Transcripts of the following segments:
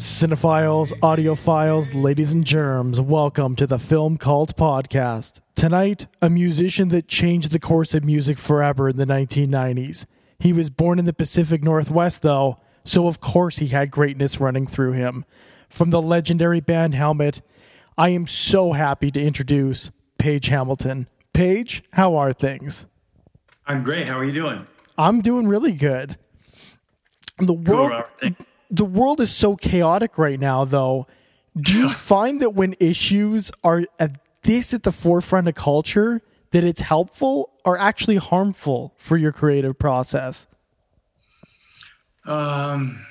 Cinephiles, audiophiles, ladies and germs, welcome to the Film Cult Podcast. Tonight, a musician that changed the course of music forever in the 1990s. He was born in the Pacific Northwest, though, so of course he had greatness running through him. From the legendary band Helmet, I am so happy to introduce Page Hamilton. Page, how are things? I'm great. How are you doing? I'm doing really good. The world, Cool, the world is so chaotic right now though do you find that when issues are at this at the forefront of culture that it's helpful or actually harmful for your creative process Um,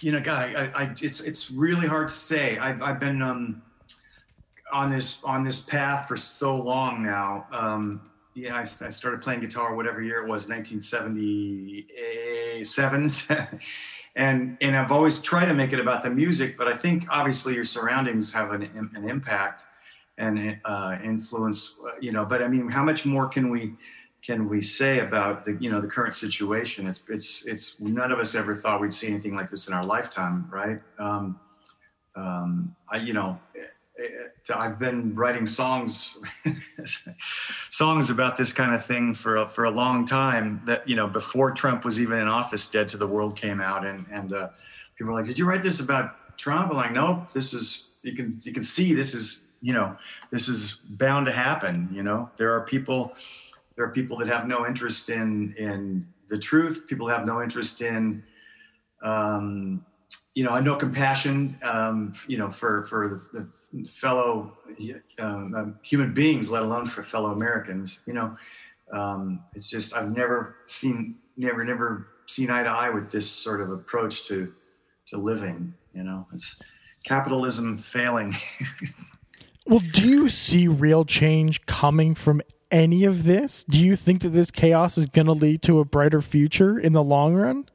you know, guy, I, I, it's it's really hard to say. I've I've been um on this on this path for so long now. Um, yeah, I, I started playing guitar whatever year it was, 1977, and and I've always tried to make it about the music, but I think obviously your surroundings have an an impact and uh, influence. You know, but I mean, how much more can we? can we say about the you know the current situation? It's it's it's none of us ever thought we'd see anything like this in our lifetime, right? Um, um, I you know I've been writing songs songs about this kind of thing for a, for a long time. That you know before Trump was even in office, Dead to the World came out, and and uh, people were like, "Did you write this about Trump?" I'm like, "Nope. This is you can you can see this is you know this is bound to happen. You know there are people." there are people that have no interest in in the truth. People have no interest in, um, you know, no compassion, um, you know, for for the, the fellow um, human beings, let alone for fellow Americans. You know, um, it's just I've never seen, never, never seen eye to eye with this sort of approach to to living. You know, it's capitalism failing. well, do you see real change coming from any of this? Do you think that this chaos is going to lead to a brighter future in the long run?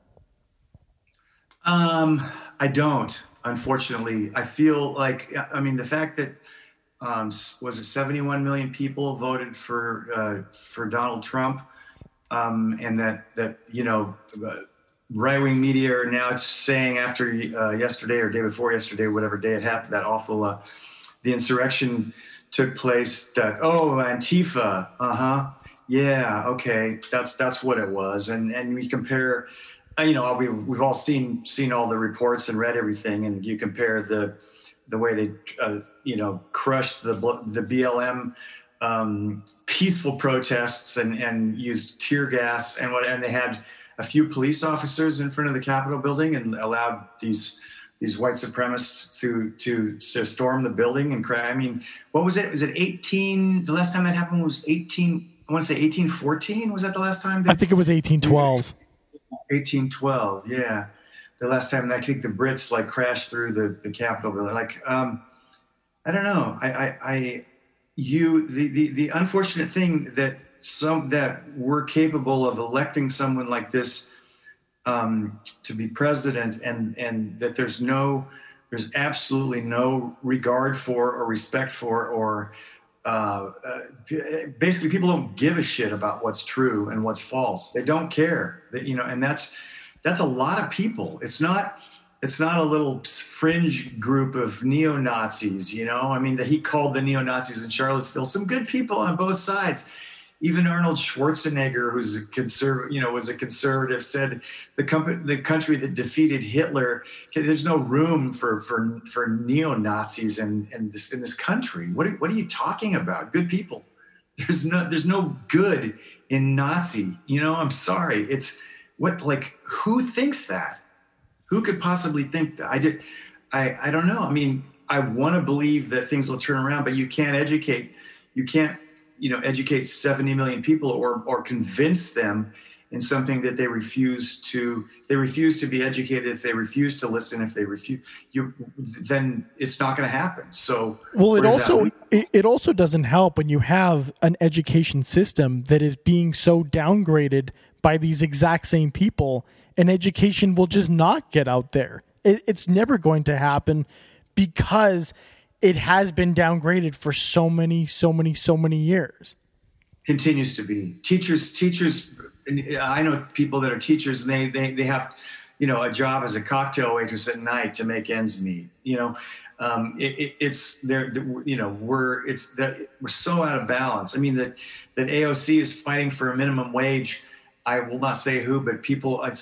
Um, I don't. Unfortunately, I feel like I mean the fact that um, was it 71 million people voted for uh, for Donald Trump, um, and that that you know. Uh, right wing media are now saying after uh, yesterday or day before yesterday, whatever day it happened, that awful, uh, the insurrection took place that oh antifa uh-huh yeah okay that's that's what it was and and we compare uh, you know we've, we've all seen seen all the reports and read everything and you compare the the way they uh, you know crushed the the blm um, peaceful protests and and used tear gas and what and they had a few police officers in front of the capitol building and allowed these these white supremacists to to to storm the building and cry. I mean, what was it? Was it 18? The last time that happened was 18. I want to say 1814. Was that the last time? I think it was 1812. 1812. Yeah, the last time I think the Brits like crashed through the the Capitol building. Like, um, I don't know. I, I, I you the, the the unfortunate thing that some that we're capable of electing someone like this um, to be president and and that there's no there's absolutely no regard for or respect for or uh, basically people don't give a shit about what's true and what's false. They don't care. That you know and that's that's a lot of people. It's not it's not a little fringe group of neo-nazis you know? I mean that he called the neo-nazis in charlottesville some good people on both sides even Arnold Schwarzenegger, who's a conservative, you know, was a conservative, said the company, the country that defeated Hitler, there's no room for for for neo Nazis in in this in this country. What are, what are you talking about? Good people. There's no there's no good in Nazi. You know, I'm sorry. It's what like who thinks that? Who could possibly think that? I did. I I don't know. I mean, I want to believe that things will turn around, but you can't educate. You can't you know educate 70 million people or or convince them in something that they refuse to they refuse to be educated if they refuse to listen if they refuse you then it's not going to happen. So well it also it, it also doesn't help when you have an education system that is being so downgraded by these exact same people and education will just not get out there. It, it's never going to happen because it has been downgraded for so many, so many, so many years. Continues to be teachers. Teachers. I know people that are teachers, and they they they have you know, a job as a cocktail waitress at night to make ends meet. You know, um, it, it, it's there. You know, we're it's that we're so out of balance. I mean that that AOC is fighting for a minimum wage. I will not say who, but people. Uh,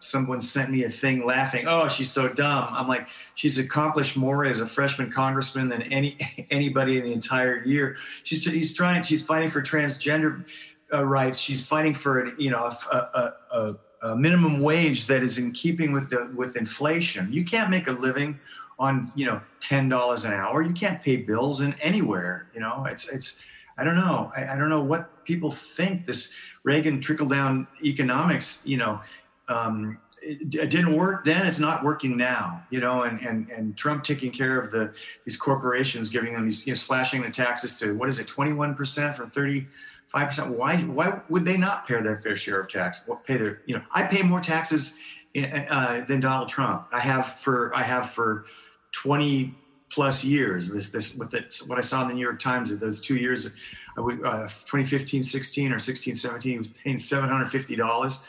someone sent me a thing laughing. Oh, she's so dumb. I'm like, she's accomplished more as a freshman congressman than any anybody in the entire year. She's he's trying. She's fighting for transgender uh, rights. She's fighting for you know a, a, a, a minimum wage that is in keeping with the with inflation. You can't make a living on you know ten dollars an hour. You can't pay bills in anywhere. You know, it's it's. I don't know. I, I don't know what people think. This Reagan trickle down economics. You know, um, it, it, didn't work then. It's not working now. You know, and and and Trump taking care of the these corporations, giving them these you know slashing the taxes to what is it, twenty one percent from thirty five percent. Why why would they not pay their fair share of tax? What pay their you know? I pay more taxes uh, than Donald Trump. I have for I have for 20 plus years. This, this, what, that, what I saw in the New York Times, those two years, uh, 2015, 16 or 16, 17, he was paying $750.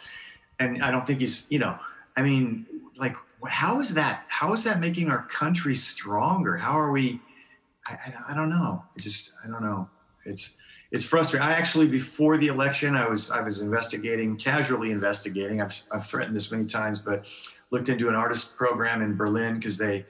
And I don't think he's, you know, I mean, like, how is that, how is that making our country stronger? How are we, I, I, I don't know. It just, I don't know. It's, it's frustrating. I actually, before the election, I was, I was investigating, casually investigating. I've, I've threatened this many times, but looked into an artist program in Berlin because they,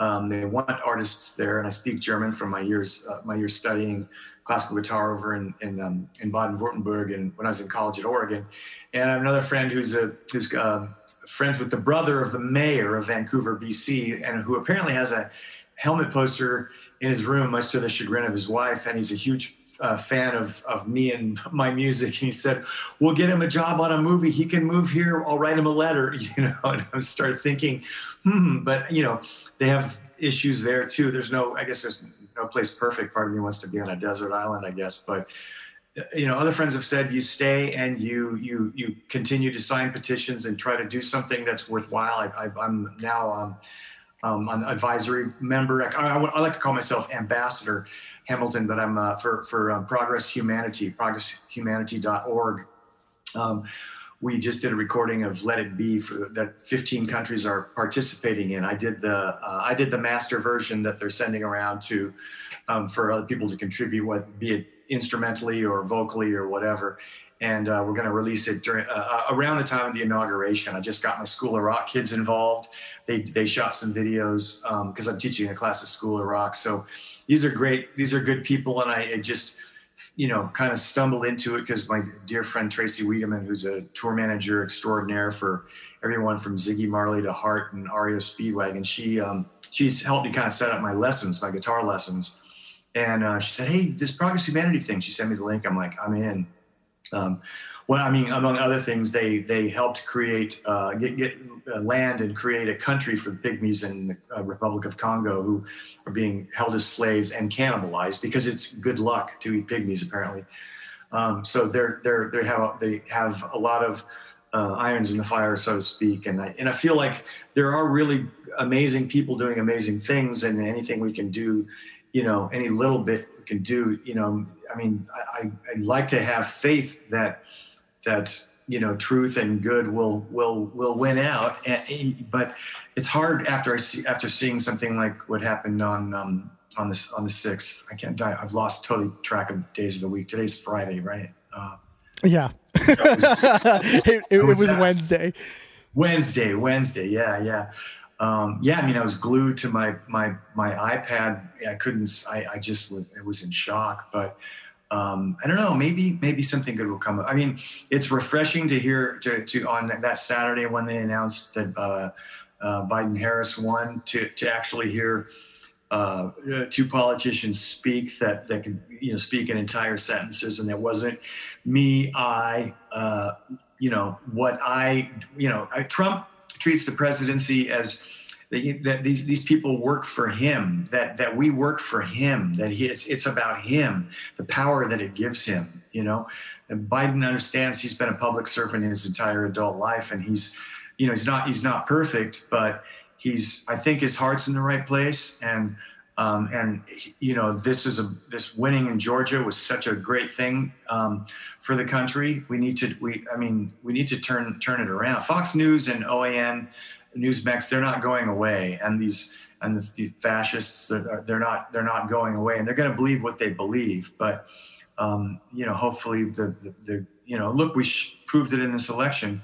um, they want artists there, and I speak German from my years uh, my years studying classical guitar over in in, um, in Baden-Württemberg, and when I was in college at Oregon. And I have another friend who's a who's uh, friends with the brother of the mayor of Vancouver, BC, and who apparently has a helmet poster in his room, much to the chagrin of his wife. And he's a huge uh, fan of, of me and my music. And he said, We'll get him a job on a movie. He can move here. I'll write him a letter. You know, and I started thinking, hmm, but you know, they have issues there too. There's no, I guess there's no place perfect. Part of me wants to be on a desert island, I guess. But you know, other friends have said you stay and you you you continue to sign petitions and try to do something that's worthwhile. I, am now um, um, an advisory member. I, I, I, like to call myself ambassador Hamilton, but I'm uh, for for um, Progress Humanity, progresshumanity.org. Um, we just did a recording of Let It Be for, that 15 countries are participating in. I did the uh, I did the master version that they're sending around to um, for other people to contribute, what be it instrumentally or vocally or whatever. And uh, we're going to release it during uh, uh, around the time of the inauguration. I just got my School of Rock kids involved. They they shot some videos because um, I'm teaching a class at School of Rock. So these are great. These are good people, and I, I just you know, kind of stumbled into it because my dear friend Tracy Wiedemann, who's a tour manager extraordinaire for everyone from Ziggy Marley to Heart and REO Speedwagon, she um, she's helped me kind of set up my lessons, my guitar lessons. And uh, she said, "Hey, this Progress Humanity thing." She sent me the link. I'm like, "I'm in." Um, well, I mean, among other things, they they helped create uh, get get uh, land and create a country for the pygmies in the uh, Republic of Congo who are being held as slaves and cannibalized because it's good luck to eat pygmies apparently. Um, so they're they're they have they have a lot of uh, irons in the fire, so to speak, and I and I feel like there are really amazing people doing amazing things, and anything we can do, you know, any little bit we can do, you know. I mean, I, I, like to have faith that that you know truth and good will will will win out. And, but it's hard after i see after seeing something like what happened on um on this on the sixth. I can't die. I've lost totally track of days of the week. Today's friday right? Uh, yeah. It, was, it, it, was, wednesday. Wednesday wednesday. Yeah yeah um, yeah, I mean, I was glued to my my my iPad. I couldn't. I, I just was, I was in shock. But um, I don't know. Maybe maybe something good will come. I mean, it's refreshing to hear to, to on that Saturday when they announced that uh, uh, Biden Harris won to to actually hear uh, two politicians speak that that could you know speak in entire sentences, and it wasn't me, I, uh, you know what I, you know, I, Trump treats the presidency as that, these these people work for him that that we work for him that he, it's it's about him the power that it gives him you know? And biden understands he's been a public servant his entire adult life and he's you know he's not he's not perfect but he's i think his heart's in the right place and Um, and you know, this is a this winning in Georgia was such a great thing um, for the country. We need to we I mean we need to turn turn it around. Fox News and OAN, Newsmax, they're not going away, and these and the, the fascists they're not they're not going away, and they're going to believe what they believe. But um, you know, hopefully the, the, the you know look we sh- proved it in this election.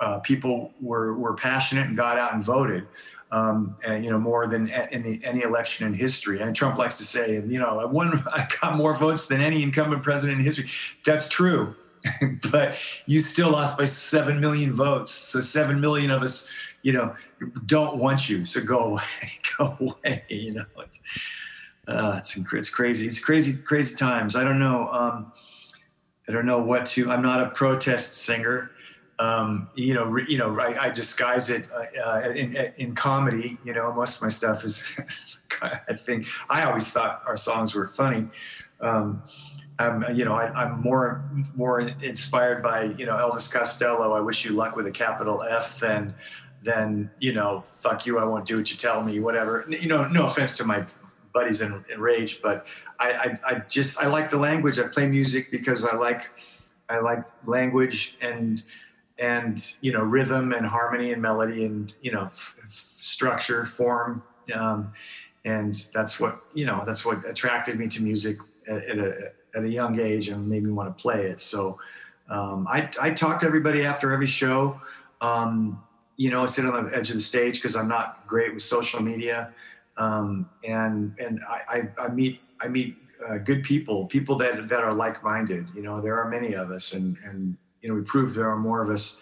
Uh, people were were passionate and got out and voted um, and, you know, more than any, any election in history. And Trump likes to say, you know, I won, I got more votes than any incumbent president in history. That's true, but you still lost by seven million votes. So seven million of us, you know, don't want you. So go away, go away. You know, it's uh, it's it's crazy. It's crazy, crazy times. I don't know. Um, I don't know what to. I'm not a protest singer um, you know, re, you know, I, I disguise it uh, uh in, in comedy. You know, most of my stuff is. I think I always thought our songs were funny. Um, I'm, you know, I, am more more inspired by you know Elvis Costello. I wish you luck with a capital F than than you know, fuck you. I won't do what you tell me. Whatever. You know, no offense to my buddies in, in Rage, but I, I, I just I like the language. I play music because I like I like language and and you know rhythm and harmony and melody and you know f- f- structure form um, and that's what you know that's what attracted me to music at, at, a, at a young age and made me want to play it. So um, I, I talk to everybody after every show. Um, you know I sit on the edge of the stage because i'm not great with social media. Um, and and I, I, I, meet i meet uh, good people people that that are like-minded you know there are many of us and and you know, we proved there are more of us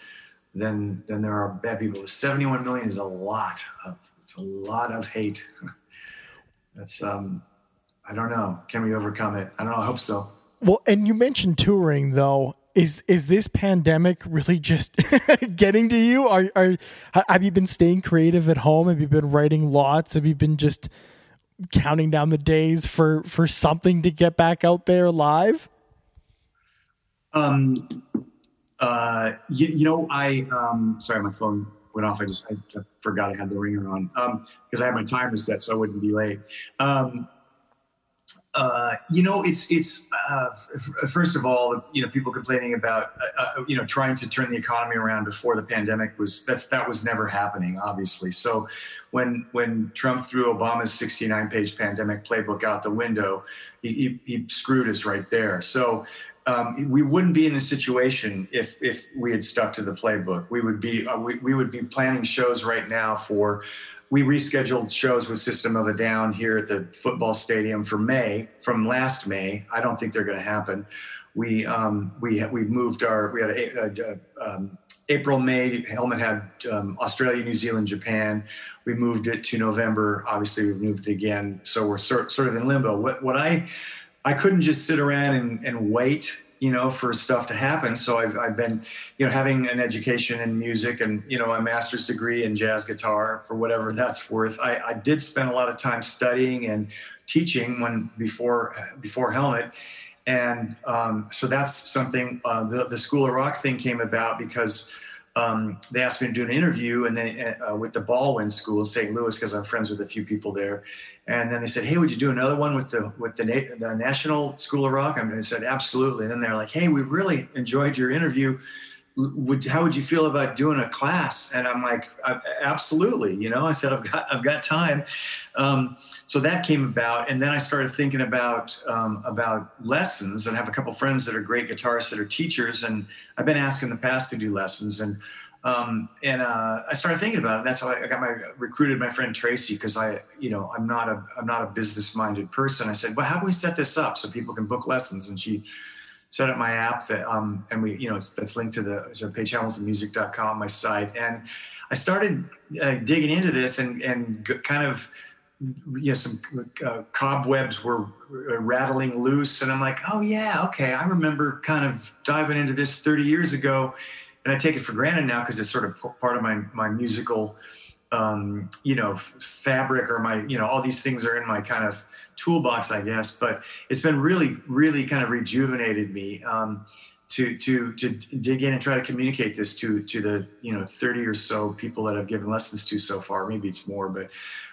than than there are bad people. 71 million is a lot of it's a lot of hate. That's um I don't know. Can we overcome it? I don't know. I hope so. Well, and you mentioned touring though. Is is this pandemic really just getting to you? Are are have you been staying creative at home? Have you been writing lots? Have you been just counting down the days for for something to get back out there live? Um uh, you, you, know, I um, sorry, my phone went off. I just I, forgot I had the ringer on because um, I had my timer set so I wouldn't be late. Um, uh, you know, it's it's uh, f- first of all, you know, people complaining about uh, uh, you know trying to turn the economy around before the pandemic was that's that was never happening, obviously. So when when Trump threw Obama's 69 page pandemic playbook out the window, he, he, he screwed us right there. So um, we wouldn't be in this situation if if we had stuck to the playbook. We would be uh, we, we would be planning shows right now for. We rescheduled shows with System of a Down here at the football stadium for May from last May. I don't think they're going to happen. We um, we we moved our we had a, a, a um, April May Helmet had um, Australia, New Zealand, Japan. We moved it to November. Obviously, we've moved it again, so we're sort sort of in limbo. What what I I couldn't just sit around and, and wait, you know, for stuff to happen. So I've, I've been, you know, having an education in music and, you know, a master's degree in jazz guitar for whatever that's worth. I, I did spend a lot of time studying and teaching when before, before Helmet. And um, so that's something, uh, the, the School of Rock thing came about because um, they asked me to do an interview and they, uh, with the Ballwin School in St. Louis because I'm friends with a few people there. And then they said, "Hey, would you do another one with the with the, the National School of Rock?" And I said, "Absolutely." And then they're like, "Hey, we really enjoyed your interview. Would how would you feel about doing a class?" And I'm like, "Absolutely." You know, I said, "I've got I've got time." Um, so that came about, and then I started thinking about um, about lessons, and I have a couple friends that are great guitarists that are teachers, and I've been asked in the past to do lessons, and um, and uh, I started thinking about it. That's how I, got my recruited my friend Tracy because I, you know, I'm not a I'm not a business minded person. I said, well, how can we set this up so people can book lessons? And she set up my app that, um, and we, you know, that's linked to the so pagehamiltonmusic.com, my site. And I started uh, digging into this and and kind of you know some uh, cobwebs were rattling loose and i'm like oh yeah okay i remember kind of diving into this 30 years ago and I take it for granted now because it's sort of part of my my musical, um, you know, f- fabric or my you know all these things are in my kind of toolbox, I guess. But it's been really, really kind of rejuvenated me um, to to to dig in and try to communicate this to to the you know 30 or so people that I've given lessons to so far. Maybe it's more, but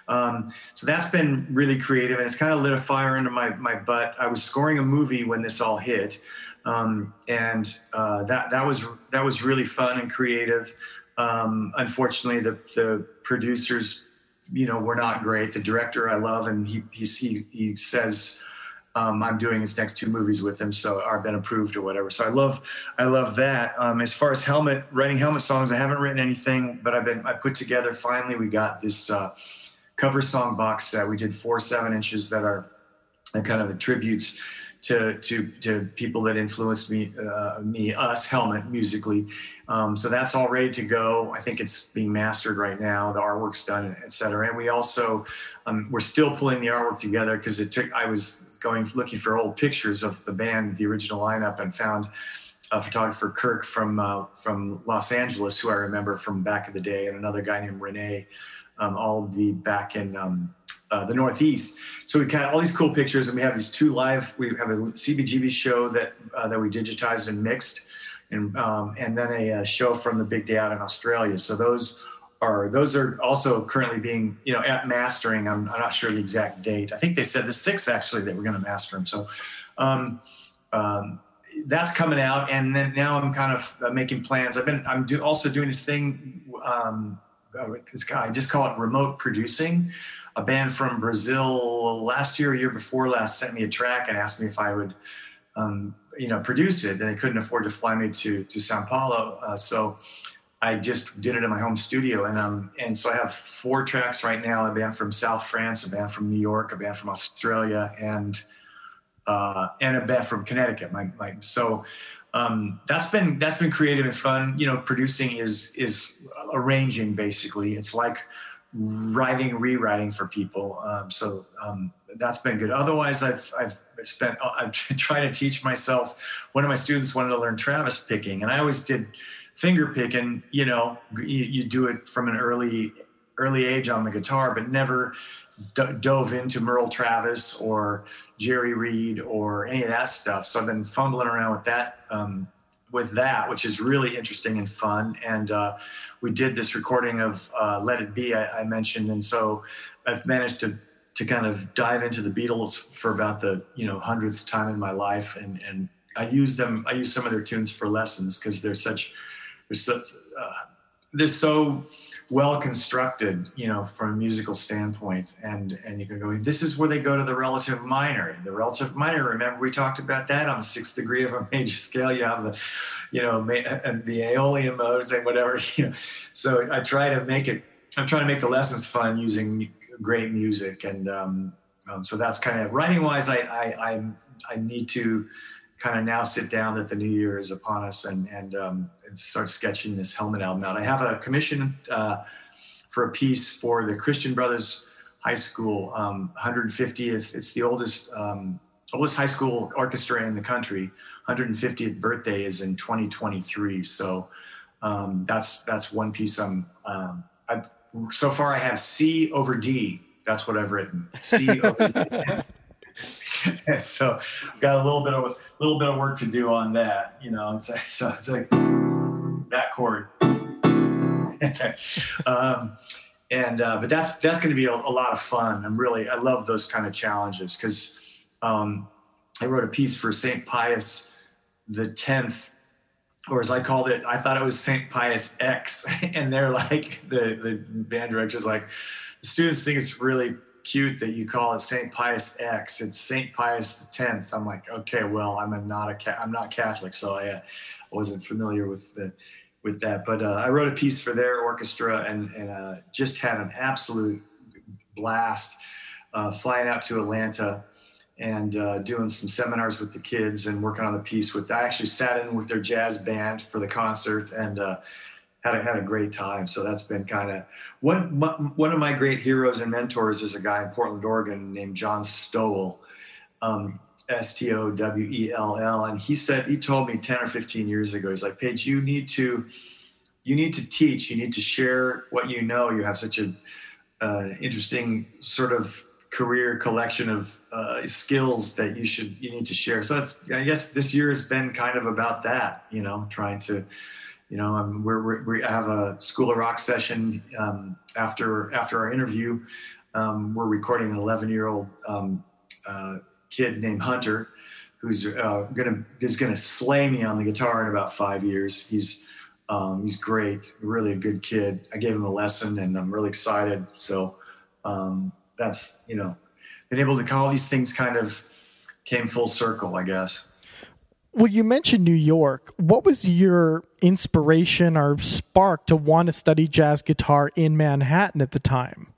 um, so that's been really creative, and it's kind of lit a fire under my my butt. I was scoring a movie when this all hit, um, and uh, that that was that was really fun and creative. Um, unfortunately, the the producers, you know, were not great. The director I love, and he he he says um, I'm doing his next two movies with him, so are been approved or whatever. So I love, I love that. Um, as far as helmet writing helmet songs, I haven't written anything, but I've been I put together. Finally, we got this uh, cover song box set. We did four seven inches that are kind of tributes to to to people that influenced me uh, me us helmet musically. Um, so that's all ready to go. I think it's being mastered right now. The artwork's done et cetera. And we also um, we're still pulling the artwork together because it took i was going looking for old pictures of the band, the original lineup, and found a photographer Kirk from uh, from Los Angeles, who I remember from back in the day, and another guy named Renee, um, all be back in um, uh, the Northeast. So we got all these cool pictures, and we have these two live. We have a CBGB show that uh, that we digitized and mixed, and um, and then a, a, show from the big day out in Australia. So those are those are also currently being you know at mastering. I'm, I'm not sure the exact date. I think they said the sixth actually that we're going to master them. So um, um, that's coming out, and then now I'm kind of uh, making plans. I've been I'm do, also doing this thing. Um, uh, this guy I just call it remote producing. A band from Brazil last year, year before last, sent me a track and asked me if I would, um, you know, produce it. And they couldn't afford to fly me to to Sao Paulo, uh, so I just did it in my home studio, and um, and so I have four tracks right now: a band from South France, a band from New York, a band from Australia, and uh, and a band from Connecticut. My, my so um, that's been that's been creative and fun. You know, producing is is arranging basically. It's like writing, rewriting for people. Um, so um, that's been good. Otherwise, I've I've spent I'm trying to teach myself. One of my students wanted to learn Travis picking, and I always did finger picking, you know, you, you, do it from an early early age on the guitar, but never dove into Merle Travis or Jerry Reed or any of that stuff. So I've been fumbling around with that. Um, with that, which is really interesting and fun. And uh, we did this recording of uh, "Let It Be" I, I, mentioned, and so I've managed to to kind of dive into the Beatles for about the you know hundredth time in my life, and and I use them. I use some of their tunes for lessons because they're such they're uh, they're so well constructed, you know, from a musical standpoint. And and you can go, this is where they go to the relative minor. The relative minor, remember we talked about that on the sixth degree of a major scale. You have the, you know, the Aeolian modes and whatever. You know, so I try to make it. I'm trying to make the lessons fun using great music, and um, um, so that's kind of writing wise. I I I, I need to kind of now sit down that the new year is upon us and and, um, start sketching this helmet album out. I have a commission uh, for a piece for the Christian Brothers High School um, 150th. It's the oldest um, oldest high school orchestra in the country. 150th birthday is in 2023. So um, that's that's one piece. I'm um, I, so far I have C over D. That's what I've written. C over D. so got a little bit of a little bit of work to do on that, you know. So, so it's like that chord. um, and uh, but that's that's going to be a, a, lot of fun. I'm really I love those kind of challenges because um, I wrote a piece for Saint Pius the tenth, or as I called it, I thought it was Saint Pius X, and they're like the the band director's like the students think it's really cute that you call it Saint Pius X. It's Saint Pius the Tenth. I'm like, okay, well, I'm a not a I'm not Catholic, so I uh, wasn't familiar with the with that. But uh, I wrote a piece for their orchestra and and uh, just had an absolute blast uh, flying out to Atlanta and uh, doing some seminars with the kids and working on the piece with. I actually sat in with their jazz band for the concert and uh, had a, had a great time. So that's been kind of one one of my great heroes and mentors is a guy in Portland, Oregon named John Stowell, um, S T O W E L L, and he said he told me ten or fifteen years ago, he's like, Page, you need to you need to teach, you need to share what you know. You have such a uh, interesting sort of career collection of uh, skills that you should you need to share. So that's I guess this year has been kind of about that. You know, trying to you know, um, we're, we're, we have a School of Rock session um, after after our interview. Um, we're recording an 11 year old um, uh, kid named Hunter, who's uh, gonna is gonna slay me on the guitar in about five years. He's um, he's great, really a good kid. I gave him a lesson, and I'm really excited. So um, that's you know, been able to call these things kind of came full circle, I guess. Well, you mentioned New York. What was your inspiration or spark to want to study jazz guitar in Manhattan at the time?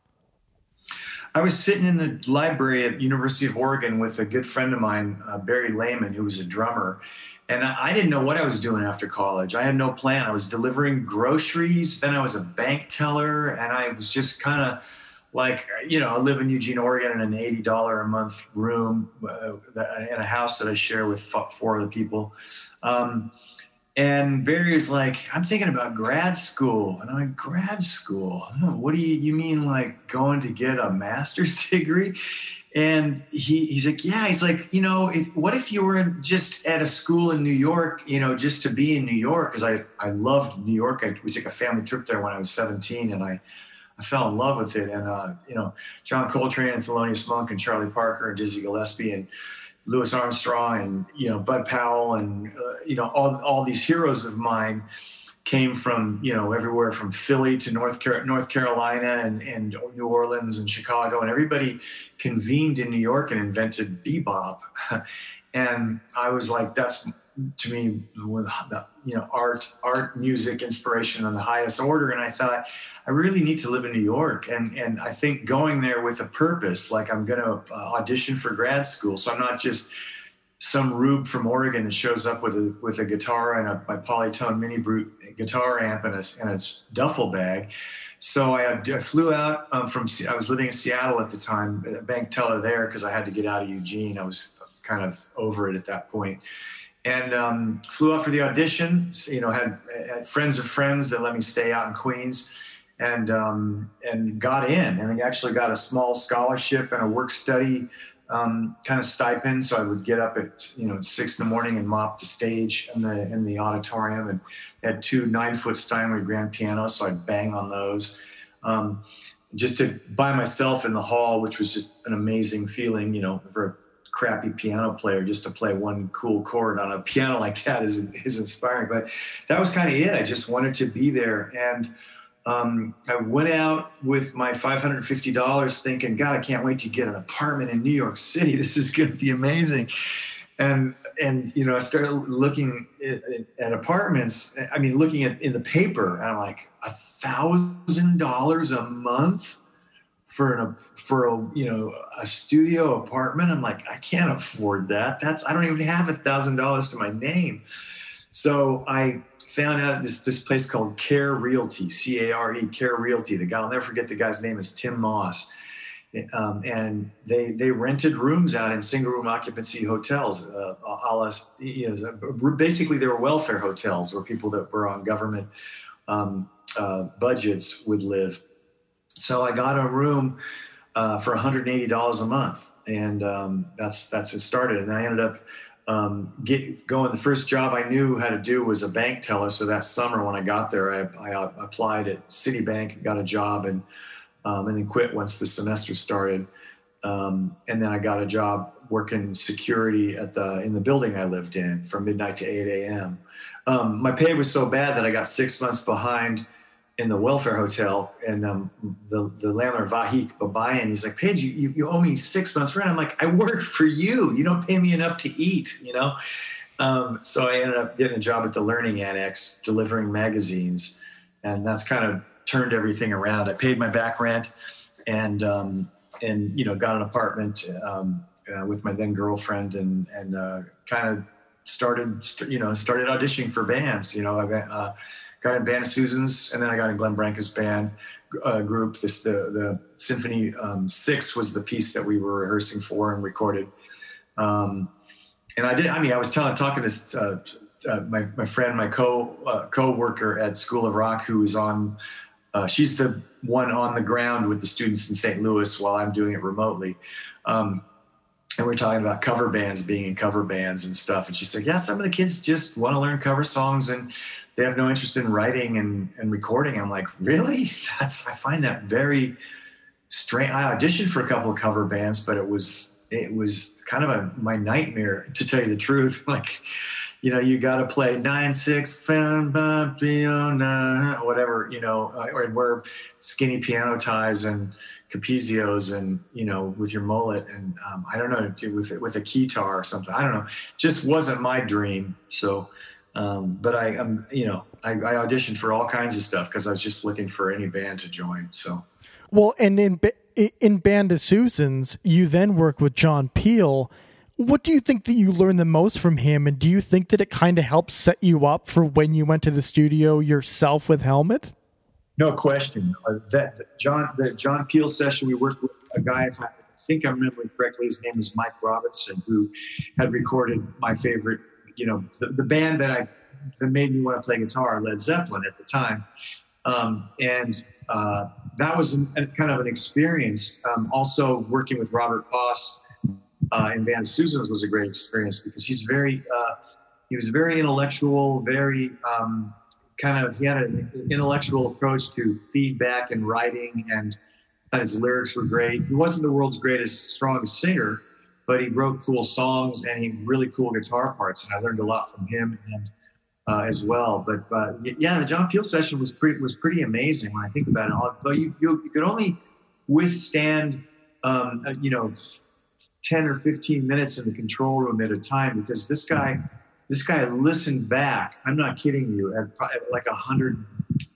I was sitting in the library at University of Oregon with a good friend of mine, uh, Barry Lehman, who was a drummer, and I, I didn't know what I was doing after college. I had no plan. I was delivering groceries, then I was a bank teller, and I was just kind of like you know, I live in Eugene, Oregon, in an eighty dollar a month room uh, in a house that I share with four other people. Um, and Barry's like, I'm thinking about grad school, and I'm like, grad school? What do you you mean like going to get a master's degree? And he, he's like, yeah, he's like, you know, if, what if you were just at a school in New York, you know, just to be in New York? Cause I, I loved New York. I, we took a family trip there when I was 17 and I, I fell in love with it. And, uh, you know, John Coltrane and Thelonious Monk and Charlie Parker and Dizzy Gillespie and Louis Armstrong and, you know, Bud Powell and, uh, you know, all, all these heroes of mine came from, you know, everywhere from Philly to North, Car- North Carolina and, and New Orleans and Chicago. And everybody convened in New York and invented bebop. and I was like, that's to me with the, you know art art music inspiration on the highest order and i thought I really need to live in New York. And, and I think going there with a purpose, like I'm going to uh, audition for grad school. So I'm not just some rube from Oregon that shows up with a, with a guitar and a, my Polytone mini brute guitar amp and a, and a duffel bag. So I, I flew out um, from, I was living in Seattle at the time, bank teller there because I had to get out of Eugene. I was kind of over it at that point and um, flew out for the audition. You know, had, had friends of friends that let me stay out in Queens and um, and got in, and I actually got a small scholarship and a work study um, kind of stipend. So I would get up at you know six in the morning and mop the stage in the in the auditorium, and had two nine foot Steinway grand pianos, so I'd bang on those. Um, just to by myself in the hall, which was just an amazing feeling, you know, for crappy piano player, just to play one cool chord on a piano like that is is inspiring. But that was kind of it. I just wanted to be there and um, I went out with my $550 thinking, God, I can't wait to get an apartment in New York City. This is going to be amazing. And, and, you know, I started looking at, at apartments. I mean, looking at in the paper and I'm like a thousand dollars a month for an, for a, you know, a studio apartment. I'm like, I can't afford that. That's, I don't even have a thousand dollars to my name. So I found out this this place called Care Realty, C A R E, Care Realty. The guy I'll never forget the guy's name is Tim Moss, um, and they they rented rooms out in single room occupancy hotels, uh, a la, you know, basically they were welfare hotels where people that were on government um, uh, budgets would live. So I got a room uh, for $180 a month, and um, that's that's it started. And I ended up um, get going. The first job I knew how to do was a bank teller. So that summer when I got there, I, I applied at Citibank got a job, and um, and then quit once the semester started. Um, and then I got a job working security at the in the building I lived in from midnight to 8 a.m. Um, my pay was so bad that I got six months behind in the welfare hotel, and um, the the landlord Vahik Babayan, he's like, Page, you, you owe me six months rent. I'm like, I work for you. You don't pay me enough to eat, you know. Um, so I ended up getting a job at the Learning Annex, delivering magazines, and that's kind of turned everything around. I paid my back rent, and um, and you know got an apartment um, uh, with my then girlfriend, and and uh, kind of started you know started auditioning for bands. You know, I uh, got in Band of Susans, and then I got in Glenn Branca's band uh, group. This the the Symphony um, Six was the piece that we were rehearsing for and recorded. Um, and I did. I mean, I was telling, talking to uh, uh, my my friend, my co uh, co worker at School of Rock, who is on. Uh, she's the one on the ground with the students in St. Louis while I'm doing it remotely. Um, and we're talking about cover bands being in cover bands and stuff. And she said, yeah, some of the kids just want to learn cover songs and they have no interest in writing and, and recording. I'm like, really? That's, I find that very strange. I auditioned for a couple of cover bands, but it was, it was kind of a, my nightmare to tell you the truth. Like, you know, you got to play nine six found whatever, you know, uh, or wear skinny piano ties and capezios and you know with your mullet and um, I don't know with with a guitar or something. I don't know. Just wasn't my dream. So, um, but I am you know I, I auditioned for all kinds of stuff because I was just looking for any band to join. So, well, and in in Band of Susans, you then work with John Peel what do you think that you learned the most from him, and do you think that it kind of helped set you up for when you went to the studio yourself with Helmet? No question. Uh, that John, the John Peel session, we worked with a guy. If I think I'm remembering correctly, his name is Mike Robinson, who had recorded my favorite, you know, the, the band that I that made me want to play guitar, Led Zeppelin, at the time, um, and uh, that was an, a, kind of an experience. Um, also working with Robert Poss uh, in Band Susans was a great experience because he's very uh, he was very intellectual, very um, kind of he had an intellectual approach to feedback and writing, and thought his lyrics were great. He wasn't the world's greatest, strongest singer, but he wrote cool songs and he really cool guitar parts, and I learned a lot from him and. Uh, as well, but uh, yeah, the John Peel session was pretty was pretty amazing when I think about it. Although you you, you could only withstand um, uh, you know 10 or 15 minutes in the control room at a time because this guy this guy listened back i'm not kidding you at, at like 100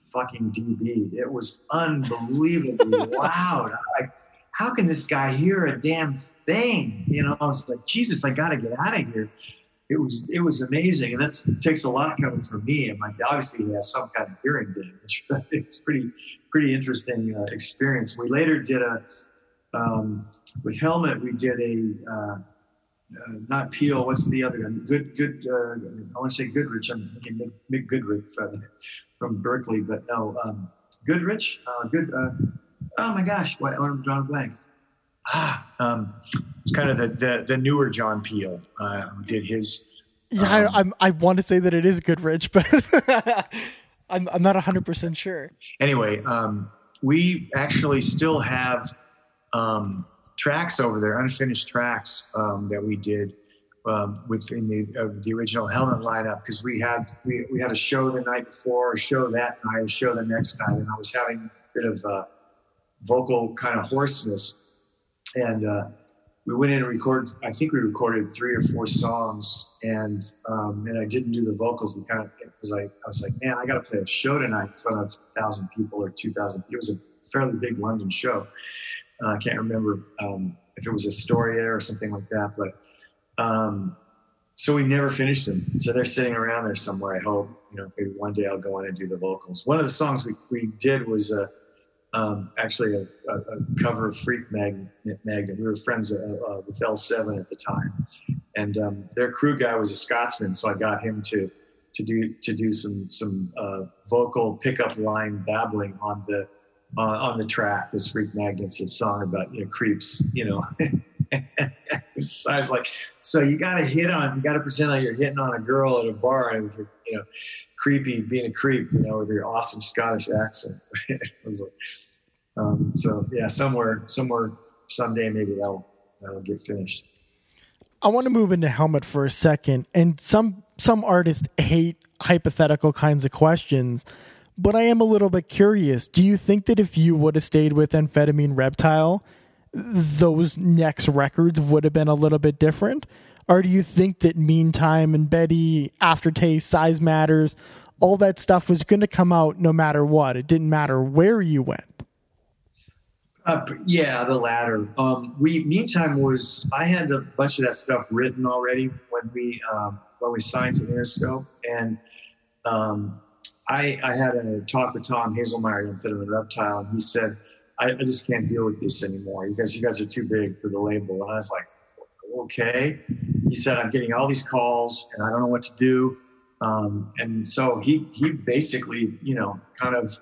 fucking db it was unbelievably loud like how can this guy hear a damn thing you know i was like jesus i gotta get out of here it was it was amazing and that takes a lot coming from me and like obviously he has some kind of hearing damage it's pretty pretty interesting uh, experience we later did a um, with Helmet, we did a uh, uh, not Peel. What's the other one? Good, good. Uh, I want to say Goodrich. I'm thinking Mick, Goodrich from, from Berkeley, but no, um, Goodrich. Uh, good. Oh my gosh, why I'm drawing a blank. Ah, um, it's kind of the, the, the newer John Peel uh, did his. Yeah, um, I, I, I want to say that it is Goodrich, but I'm, I'm not 100% sure. Anyway, um, we actually still have um, tracks over there, unfinished tracks um, that we did um, within the uh, the original Helmet lineup because we had we, we had a show the night before, a show that night, a show the next night, and I was having a bit of uh, vocal kind of hoarseness, and uh, we went in and recorded. I think we recorded three or four songs, and um, and I didn't do the vocals. We kind of because I, I was like, man, I got to play a show tonight in front of thousand people or two thousand. It was a fairly big London show, uh, I can't remember um, if it was Astoria or something like that, but um, so we never finished them. So they're sitting around there somewhere. I hope you know maybe one day I'll go in and do the vocals. One of the songs we, we did was uh, um, actually a, a, a, cover of Freak Magnet. We were friends uh, uh, with L7 at the time, and um, their crew guy was a Scotsman, so I got him to to do to do some some uh, vocal pickup line babbling on the on the track, this Freak Magnets a song about you know creeps, you know. so I was like, so you got to hit on, you got to pretend like you're hitting on a girl at a bar and you know, creepy, being a creep, you know, with your awesome Scottish accent. like, um, so yeah, somewhere, somewhere, someday maybe that'll that'll get finished. I want to move into Helmet for a second, and some some artists hate hypothetical kinds of questions but I am a little bit curious. Do you think that if you would have stayed with Amphetamine Reptile, those next records would have been a little bit different? Or do you think that Meantime and Betty, Aftertaste, Size Matters, all that stuff was going to come out no matter what? It didn't matter where you went. Uh, yeah, the latter. Um, we meantime was I had a bunch of that stuff written already when we um, when we signed to Interscope, and um, I, I had a talk with Tom Hazelmyer, Amphetamine Reptile, and he said, I, I, just can't deal with this anymore because you guys are too big for the label. And I was like, okay. He said, I'm getting all these calls and I don't know what to do. Um, and so he, he basically, you know, kind of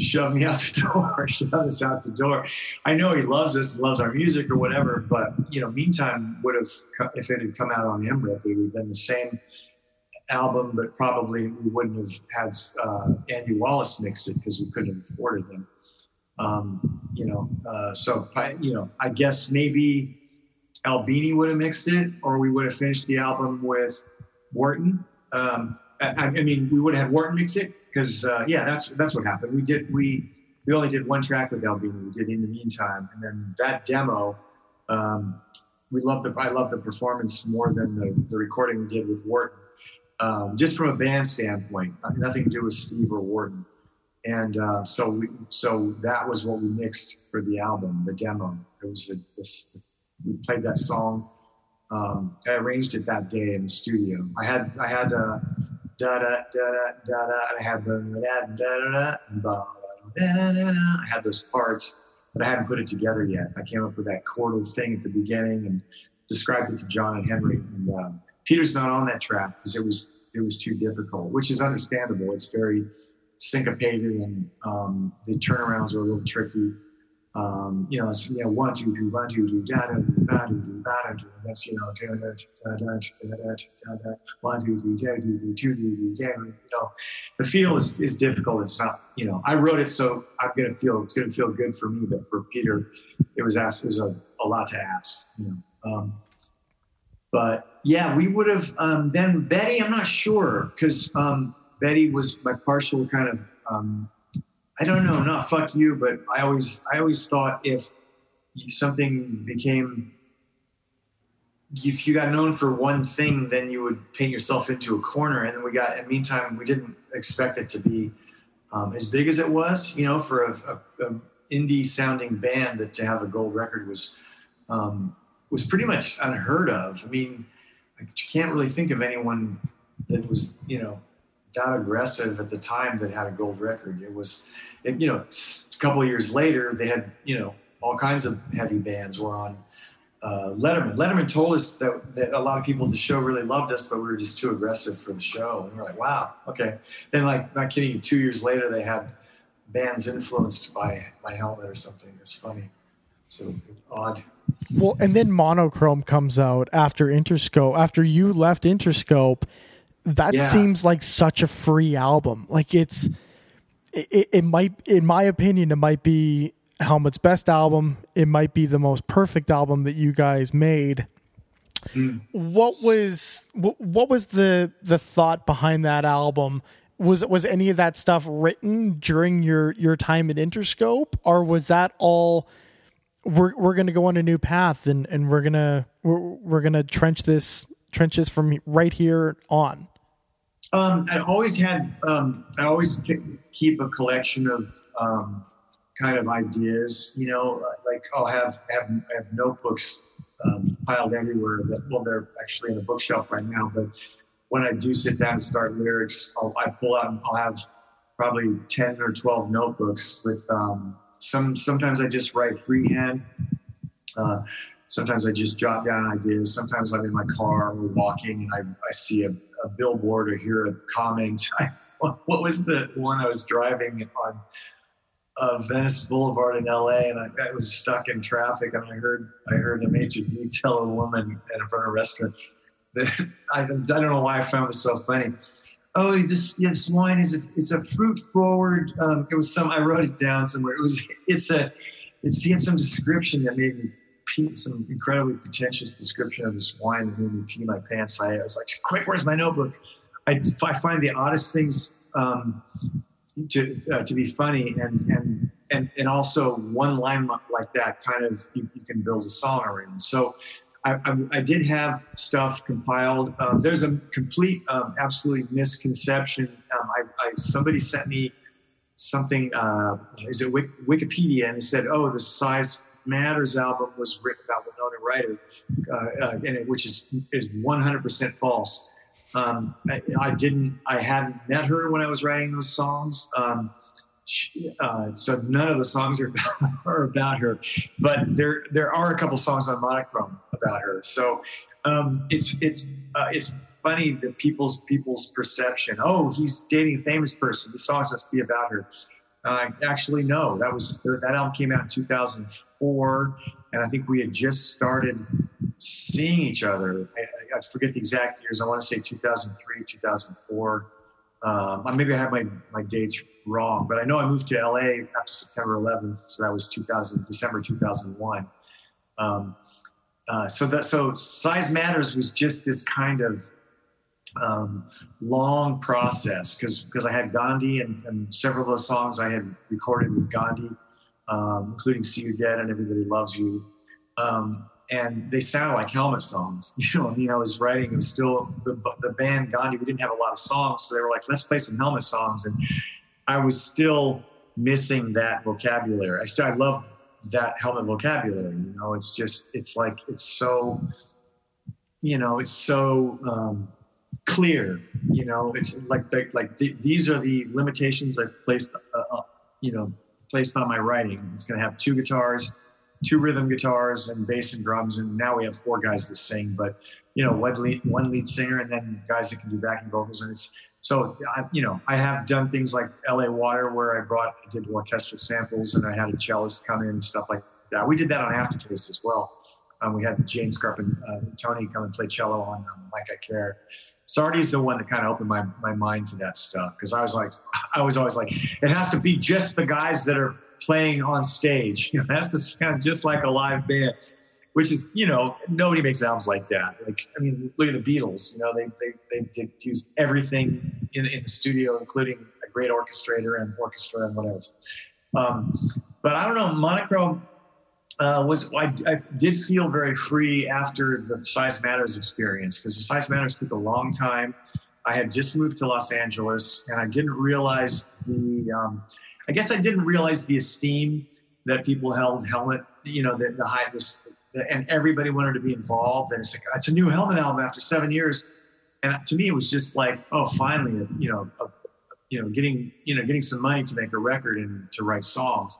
shove me out the door, shove us out the door. I know he loves us, loves our music or whatever, but you know, meantime would have if it had come out on AmRep, it would have been the same album, but probably we wouldn't have had uh, Andy Wallace mix it because we couldn't have afforded. Um, you know, uh, so you know, I guess maybe Albini would have mixed it, or we would have finished the album with Wharton. Um, I, I, mean, we would have had Wharton mix it because uh, yeah, that's that's what happened. We did we we only did one track with Albini. We did in the meantime, and then that demo. Um, we love the I love the performance more than the, the recording we did with Wharton. Um, just from a band standpoint, nothing to do with Steve or Wharton. And uh, so we, so that was what we mixed for the album, the demo. It was a, this, we played that song. Um, I arranged it that day in the studio. I had I had uh, da da da da da da. And I had the da da da da da da. I had those parts, but I hadn't put it together yet. I came up with that chordal thing at the beginning and described it to John and Henry. And uh, Peter's not on that track because it was it was too difficult, which is understandable. It's very syncopated and um, the turnarounds are a little tricky. Um, you know, it's, you know, one, two, three, one, two, three, da, da, da, da, da, da, that's, you know, da, da, da, da, da, da, da, one, two, three, da, two, three, two, three, da, you know, the feel is, is difficult. It's not, you know, I wrote it so I'm to feel, it's to feel good for me, but for Peter, it was asked, it was a, a lot to ask, you know. Um, but yeah, we would have, um, then Betty, I'm not sure, because um, Betty was my partial kind of, um, I don't know, not fuck you, but I always, I always thought if something became, if you got known for one thing, then you would paint yourself into a corner. And then we got, in the meantime, we didn't expect it to be um, as big as it was, you know, for a, a, a, indie sounding band that to have a gold record was, um, was pretty much unheard of. I mean, you can't really think of anyone that was, you know, that aggressive at the time that had a gold record. It was, it, you know, a couple years later, they had, you know, all kinds of heavy bands were on uh, Letterman. Letterman told us that, that a lot of people at the show really loved us, but we were just too aggressive for the show. And we're like, wow, okay. Then, like, not kidding you, two years later, they had bands influenced by by Helmet or something. It's funny. So odd. Well, and then Monochrome comes out after Interscope. After you left Interscope, that yeah. seems like such a free album. Like it's, it, it might, in my opinion, it might be Helmet's best album. It might be the most perfect album that you guys made. Mm. What was what was the the thought behind that album? Was was any of that stuff written during your your time at Interscope, or was that all? We're we're gonna go on a new path, and and we're gonna we're, we're gonna trench this trenches from right here on. Um, I always had, um, I always keep a collection of um, kind of ideas, you know, like I'll have, have, have notebooks um, piled everywhere that, well, they're actually in a bookshelf right now, but when I do sit down and start lyrics, I'll, I pull out, I'll have probably 10 or 12 notebooks with um, some, sometimes I just write freehand. Uh, sometimes I just jot down ideas. Sometimes I'm in my car or walking and I, I see a, a billboard or hear a comment. I, what was the one I was driving on uh, Venice Boulevard in LA and I, I, was stuck in traffic and I heard I heard a major d tell a woman in front of a restaurant that I, I don't know why I found this so funny. Oh, this this wine is a it's a fruit forward. Um, it was some I wrote it down somewhere. It was it's a it's had some description that made me some incredibly pretentious description of this wine that made me pee my pants. I, I was like, quick, where's my notebook? I, I find the oddest things um, to, uh, to be funny and, and, and, and also one line like that kind of, you, you can build a song around. So I, I, I did have stuff compiled. Um, there's a complete, um, absolutely misconception. Um, I, somebody sent me something, uh, is it Wikipedia? And said, oh, the size Matters album was written about Winona Ryder, uh, uh, it, which is is 100% false. Um, I, I, didn't, I hadn't met her when I was writing those songs. Um, she, uh, so none of the songs are about, are about, her, but there there are a couple songs on Monochrome about her. So um, it's it's uh, it's funny that people's people's perception. Oh, he's dating a famous person. The songs must be about her. Uh, actually, no. That was that album came out in 2004, and I think we had just started seeing each other. I, I forget the exact years. I want to say 2003, 2004. Um, maybe I have my my dates wrong, but I know I moved to LA after September 11th, so that was 2000 December 2001. Um, uh, so that so size matters was just this kind of um, long process because because I had Gandhi and, and, several of those songs I had recorded with Gandhi, um, including "See You Dead" and "Everybody Loves You," um, and they sounded like Helmet songs. You know, I mean, I was writing. It was still the the band Gandhi. We didn't have a lot of songs, so they were like, "Let's play some Helmet songs," and I was still missing that vocabulary. I still I love that Helmet vocabulary. You know, it's just it's like it's so you know it's so um, clear. You know, it's like the, like the, these are the limitations I've placed, uh, uh, you know, placed on my writing. It's going to have two guitars, two rhythm guitars, and bass and drums, and now we have four guys that sing. But you know, one lead, one lead singer, and then guys that can do backing vocals, and it's so I, you know I have done things like L.A. Water, where I brought I did orchestral samples, and I had a cellist come in and stuff like that. We did that on Aftertaste as well. Um, we had Jane Scarp and uh, Tony come and play cello on um, Like I Care. Sardi's the one that kind of opened my, my mind to that stuff because I was like, I was always like, it has to be just the guys that are playing on stage. You know, it has to sound just like a live band, which is, you know, nobody makes albums like that. Like, I mean, look at the Beatles. You know, they they they did use everything in in the studio, including a great orchestrator and orchestra and whatever. Um, but I don't know, monochrome uh, was I, I, did feel very free after the Size Matters experience because the Size Matters took a long time. I had just moved to Los Angeles and I didn't realize the, um, I guess I didn't realize the esteem that people held Helmet, you know, the, the high, this, and everybody wanted to be involved. And it's like, it's a new Helmet album after seven years. And to me, it was just like, oh, finally, you know, a, you know, getting, you know, getting some money to make a record and to write songs.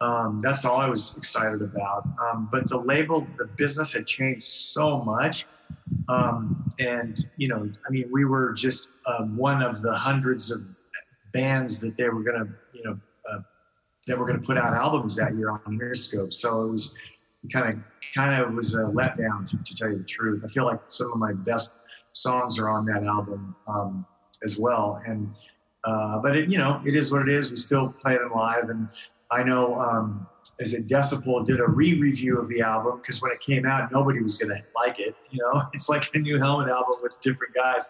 Um, that's all I was excited about. Um, but the label, the business had changed so much. Um, and, you know, I mean, we were just uh, one of the hundreds of bands that they were going to, you know, uh, that were going to put out albums that year on Interscope. So it was kind of, kind of was a letdown to, to, tell you the truth. I feel like some of my best songs are on that album um, as well. And, uh, but it, you know, it is what it is. We still play them live and, I know, um, is it Decibel did a re-review of the album because when it came out, nobody was going to like it. You know, it's like a new Helmet album with different guys,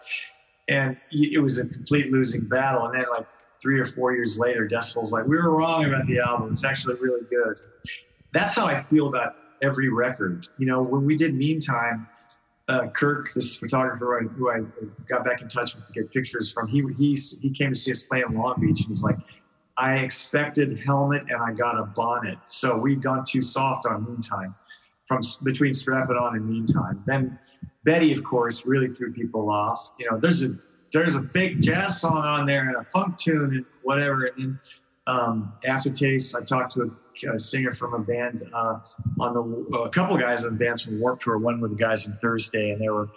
and it was a complete losing battle. And then, like three or four years later, Decibel's like, "We were wrong about the album. It's actually really good." That's how I feel about every record. You know, when we did Meantime, uh, Kirk, this photographer who I got back in touch with to get pictures from, he he he came to see us play in Long Beach, and he's like I expected helmet and I got a bonnet. So we'd gone too soft on Meantime from between Strap It On and Meantime. Then Betty, of course, really threw people off. You know, there's a there's a fake jazz song on there and a funk tune and whatever. And then um, Aftertaste, I talked to a, a singer from a band uh, on the a couple guys in bands from Warped Tour. One with the guys in Thursday, and they were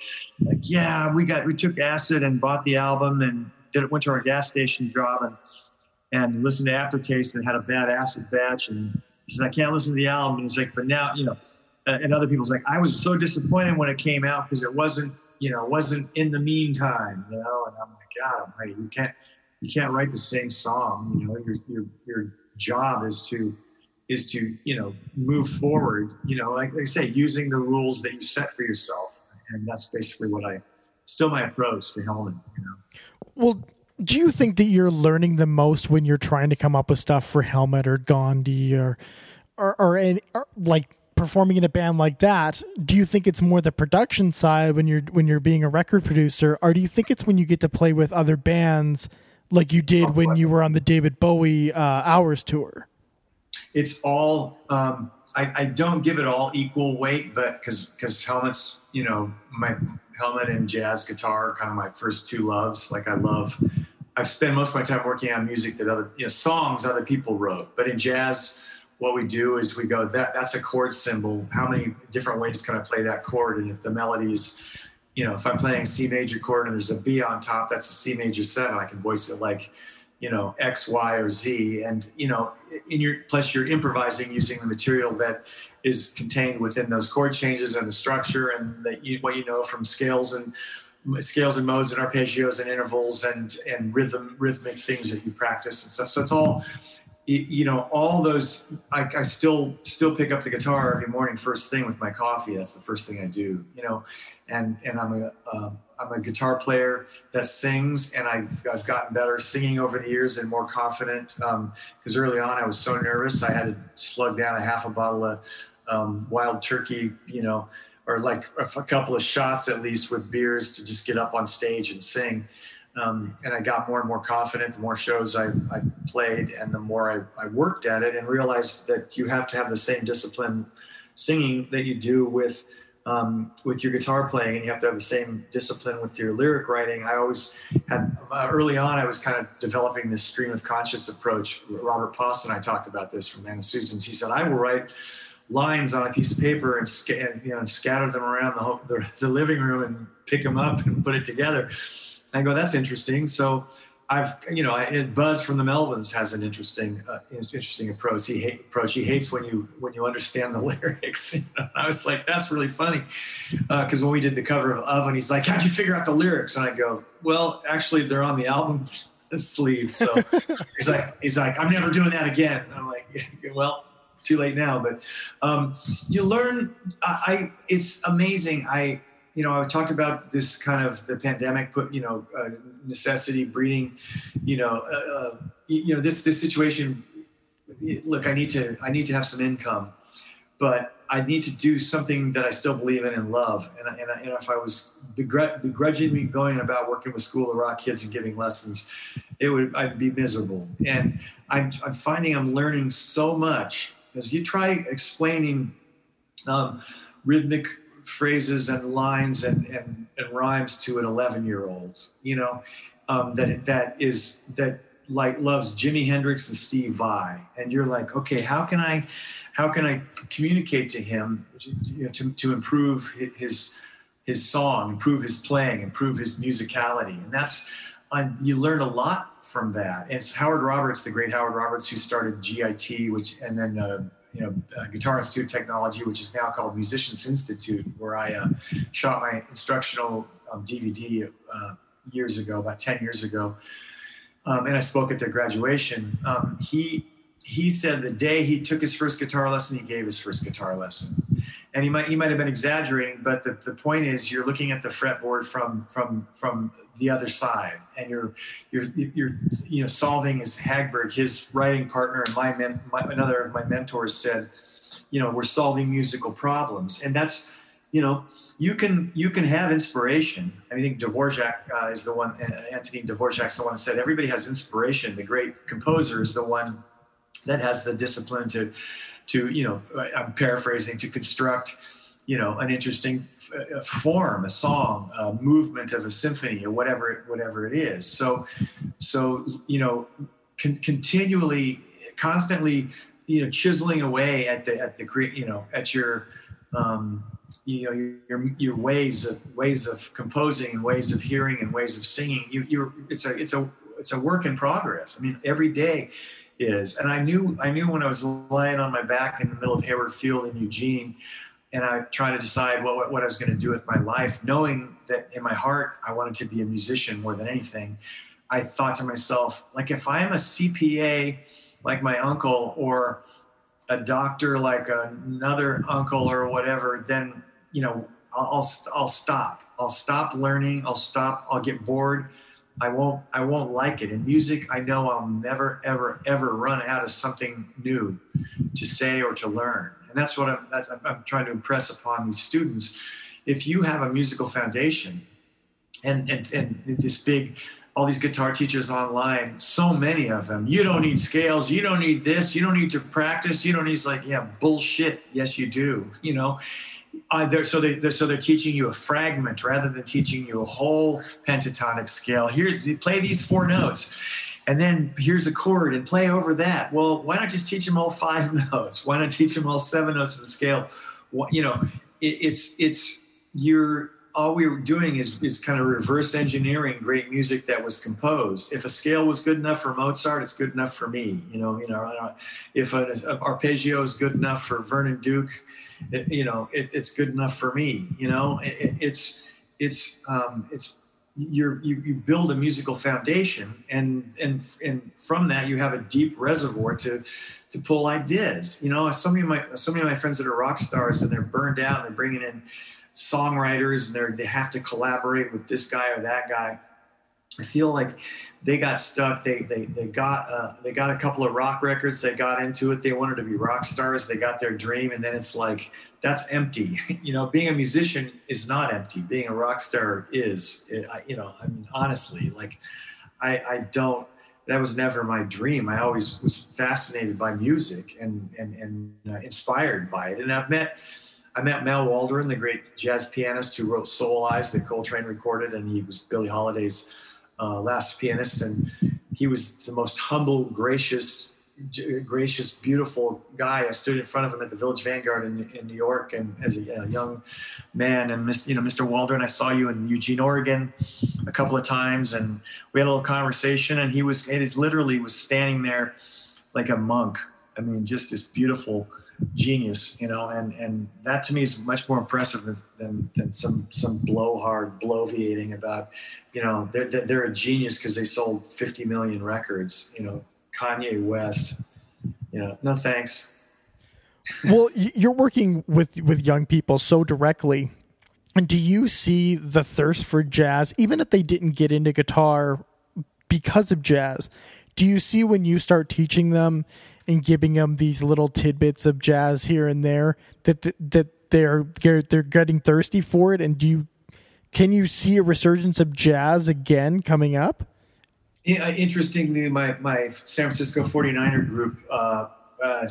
like, "Yeah, we got we took acid and bought the album and did went to our gas station job and." And listened to Aftertaste and had a bad acid batch. And he said, I can't listen to the album. And he's like, but now, you know, uh, and other people's like, I was so disappointed when it came out because it wasn't, you know, wasn't in the meantime, you know. And I'm like, God, I'm. You can't, you can't write the same song. You know, your your your job is to is to you know move forward. You know, like, like I say, using the rules that you set for yourself, and that's basically what I still my approach to Helmet. You know. Well, do you think that you're learning the most when you're trying to come up with stuff for Helmet or Gandhi or or, or, any, or like performing in a band like that? Do you think it's more the production side when you're when you're being a record producer, or do you think it's when you get to play with other bands like you did when you were on the David Bowie uh, Hours tour? It's all. Um, I, I don't give it all equal weight, but because because Helmet's you know my Helmet and jazz guitar are kind of my first two loves. Like I love I've spent most of my time working on music that other you know songs other people wrote. But in jazz, what we do is we go that that's a chord symbol. How many different ways can I play that chord? And if the melody is, you know, if I'm playing C major chord and there's a B on top, that's a C major seven. I can voice it like, you know X, Y, or Z, and you know in your plus you're improvising using the material that is contained within those chord changes and the structure and that you, what you know from scales and scales and modes and arpeggios and intervals and and rhythm rhythmic things that you practice and stuff. So it's all you know all those I, I, still still pick up the guitar every morning first thing with my coffee that's the first thing i do you know and and i'm a am a guitar player that sings and I've, I've gotten better singing over the years and more confident because um, early on i was so nervous i had to slug down a half a bottle of um, wild turkey you know or like a couple of shots at least with beers to just get up on stage and sing. Um, and I got more and more confident the more shows I, I played and the more I, I, worked at it and realized that you have to have the same discipline singing that you do with um, with your guitar playing and you have to have the same discipline with your lyric writing. I always had uh, early on i was kind of developing this stream of conscious approach. Robert Poss and i talked about this from Band of Susans. He said i will write lines on a piece of paper and, sc- and you know scatter them around the, whole, the, the living room and pick them up and put it together I go, that's interesting. So I've, you know, I, Buzz from the Melvins has an interesting, uh, interesting approach. He hate, approach. He hates when you when you understand the lyrics. I was like, that's really funny, because uh, when we did the cover of Oven, he's like, how'd you figure out the lyrics? And I go, well, actually, they're on the album sleeve. So he's like, he's like, I'm never doing that again. And I'm like, well, too late now. But um, you learn. I, I it's amazing. I you know, I've talked about this kind of the pandemic put, you know, uh, necessity breeding, you know, uh, uh you know, this, this situation, look, I need to, I need to have some income, but I need to do something that I still believe in and love. And, and, and if I was begrudgingly going about working with School of Rock kids and giving lessons, it would, I'd be miserable. And I'm, I'm finding I'm learning so much as you try explaining um, rhythmic phrases and lines and, and, and rhymes to an 11 year old, you know, um, that, that is, that like loves Jimi Hendrix and Steve Vai. And you're like, okay, how can I, how can I communicate to him to, to, to improve his, his song, improve his playing, improve his musicality. And that's, uh, you learn a lot from that. And it's Howard Roberts, the great Howard Roberts, who started GIT, which, and then, uh, you know, uh, Guitar Institute Technology, which is now called Musicians Institute, where I uh, shot my instructional um, DVD uh, years ago, about 10 years ago. Um, and I spoke at their graduation. Um, he, he said the day he took his first guitar lesson, he gave his first guitar lesson and he might he might have been exaggerating, but the, the point is you're looking at the fretboard from from from the other side, and you're you're you're you know solving his Hagberg, his writing partner, and my, men, my another of my mentors said, you know, we're solving musical problems, and that's you know you can you can have inspiration. I think Dvorak uh, is the one. Anthony Dvorak's the one said everybody has inspiration. The great composer is the one that has the discipline to to you know i'm paraphrasing to construct you know an interesting uh, form a song a movement of a symphony or whatever whatever it is. So so you know con- continually constantly you know chiseling away at the at the you know at your um, you know your your ways of ways of composing and ways of hearing and ways of singing. You you're it's a it's a it's a work in progress. I mean every day is. And I knew I knew when I was lying on my back in the middle of Hayward Field in Eugene, and I tried to decide what, what I was going to do with my life, knowing that in my heart I wanted to be a musician more than anything. I thought to myself, like if I'm a CPA like my uncle or a doctor like another uncle or whatever, then you know I'll, I'll, I'll stop. I'll stop learning. I'll stop. I'll get bored. I won't I won't like it. In music, I know I'll never ever ever run out of something new to say or to learn. And that's what I'm that's, I'm trying to impress upon these students. If you have a musical foundation, and and and this big all these guitar teachers online, so many of them. You don't need scales. You don't need this. You don't need to practice. You don't need. like, yeah, bullshit. Yes, you do. You know, uh, they're, so they, are so they're teaching you a fragment rather than teaching you a whole pentatonic scale. Here, play these four notes, and then here's a chord, and play over that. Well, why not just teach them all five notes? Why not teach them all seven notes of the scale? You know, it, it's it's you're all we were doing is, is kind of reverse engineering great music that was composed. If a scale was good enough for Mozart, it's good enough for me. You know, you know, if an arpeggio is good enough for Vernon Duke, it, you know, it, it's good enough for me. You know, it, it's it's um, it's you you build a musical foundation, and and and from that you have a deep reservoir to to pull ideas. You know, so many of my so many of my friends that are rock stars and they're burned out and they're bringing in songwriters and they they have to collaborate with this guy or that guy. I feel like they got stuck. They they they got uh, they got a couple of rock records. They got into it. They wanted to be rock stars. They got their dream, and then it's like that's empty. you know, being a musician is not empty. Being a rock star is. It, I, you know, I mean, honestly, like I I don't. That was never my dream. I always was fascinated by music and and and uh, inspired by it. And I've met I met Mal Waldron, the great jazz pianist who wrote Soul Eyes that Coltrane recorded, and he was Billie Holiday's uh, last pianist, and he was the most humble, gracious, gracious, beautiful guy. I stood in front of him at the Village Vanguard in, in New York, and as a, a, young man, and Mr. you know, Mr. Waldron, I saw you in Eugene, Oregon, a couple of times, and we had a little conversation. And he was, is literally was standing there like a monk. I mean, just this beautiful genius, you know, and and that to me is much more impressive than than, some some blowhard bloviating about, you know, they're they're a genius because they sold 50 million records, you know, Kanye West, you know, no thanks. well, you're working with with young people so directly. And do you see the thirst for jazz, even if they didn't get into guitar because of jazz? Do you see when you start teaching them and giving them these little tidbits of jazz here and there that that they're they're getting thirsty for it. And do you can you see a resurgence of jazz again coming up? Yeah, interestingly my my san francisco 49er group uh, uh,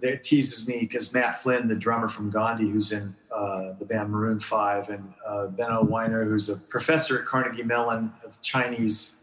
that teases me because Matt Flynn, the drummer from Gandhi, who's in uh, the band Maroon Five, and uh, Benno Weiner, who's a professor at Carnegie Mellon of Chinese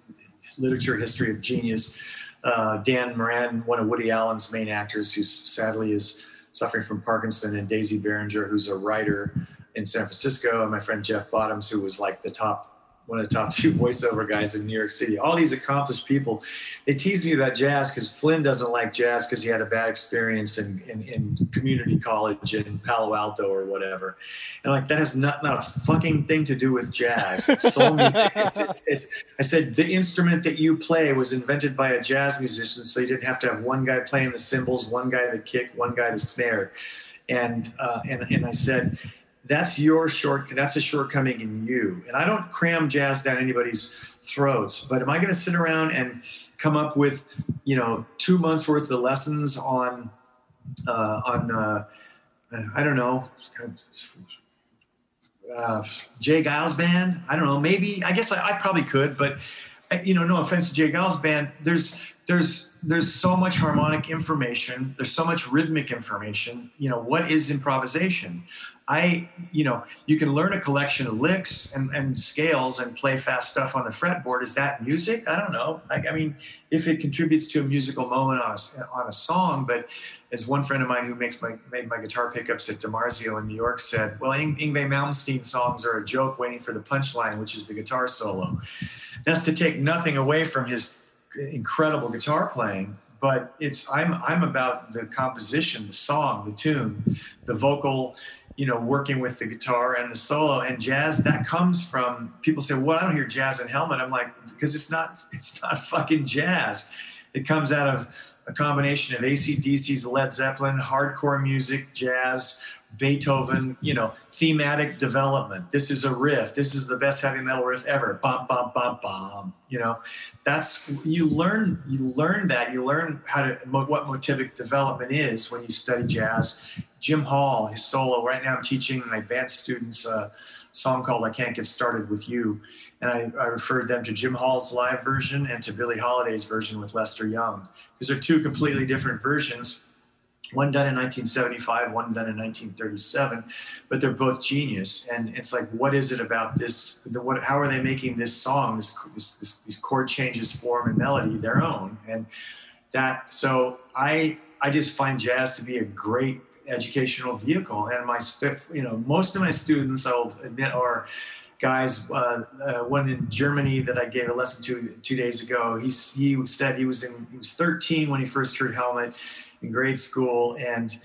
literature, history of genius, uh, Dan Moran, one of Woody Allen's main actors, who sadly is suffering from Parkinson, and Daisy Barringer, who's a writer in San Francisco, and my friend Jeff Bottoms, who was like the top one of the top two voiceover guys in New York City. All these accomplished people. They tease me about jazz because Flynn doesn't like jazz because he had a bad experience in, in, in, community college in Palo Alto or whatever. And like that has not, not a fucking thing to do with jazz. It's so many, it's, it's, it's, I said the instrument that you play was invented by a jazz musician, so you didn't have to have one guy playing the cymbals, one guy the kick, one guy the snare. And uh, and and I said that's your short that's a shortcoming in you and i don't cram jazz down anybody's throats but am i going to sit around and come up with you know two months worth of lessons on uh, on uh, i don't know uh, J. Geils band i don't know maybe i guess I, I probably could but you know no offense to J. Geils band there's there's there's so much harmonic information there's so much rhythmic information you know what is improvisation I, you know, you can learn a collection of licks and, and scales and play fast stuff on the fretboard. Is that music? I don't know. I, I mean, if it contributes to a musical moment on a, on a song, but as one friend of mine who makes my made my guitar pickups at DiMarzio in New York said, well, Ing- Yngwie Malmsteen songs are a joke waiting for the punchline, which is the guitar solo. That's to take nothing away from his incredible guitar playing, but it's I'm I'm about the composition, the song, the tune, the vocal you know, working with the guitar and the solo and jazz, that comes from people say, well, I don't hear jazz in Helmet. I'm like, because it's not, it's not fucking jazz. It comes out of a combination of ACDC's Led Zeppelin, hardcore music, jazz, Beethoven, you know, thematic development. This is a riff. This is the best heavy metal riff ever. Bum bum bum bum. You know, that's you learn. You learn that. You learn how to what motivic development is when you study jazz. Jim Hall, his solo. Right now, I'm teaching my advanced students a song called "I Can't Get Started with You," and I, I referred them to Jim Hall's live version and to Billie Holiday's version with Lester Young because they're two completely different versions one done in 1975, one done in 1937, but they're both genius. And it's like, what is it about this? The, what, how are they making this song, this, this, these chord changes, form, and melody their own? And that, so I, I just find jazz to be a great, educational vehicle. And my, you know, most of my students, I'll admit, are guys. Uh, uh, one in Germany that I gave a lesson to two days ago. He he said he was in he was 13 when he first heard Helmet in grade school, and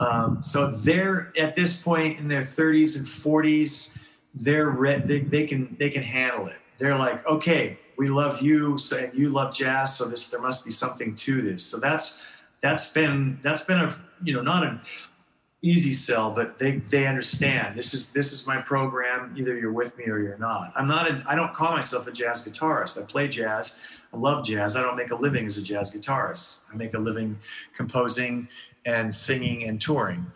um, so they're at this point in their 30s and 40s. They're re- they, they can they can handle it. They're like, okay, we love you, so and you love jazz, so this there must be something to this. So that's that's been that's been a you know not an easy sell, but they they understand this is this is my program. Either you're with me or you're not. I'm not. A, I don't call myself a jazz guitarist. I play jazz. I love jazz. I don't make a living as a jazz guitarist. I make a living composing and singing and touring,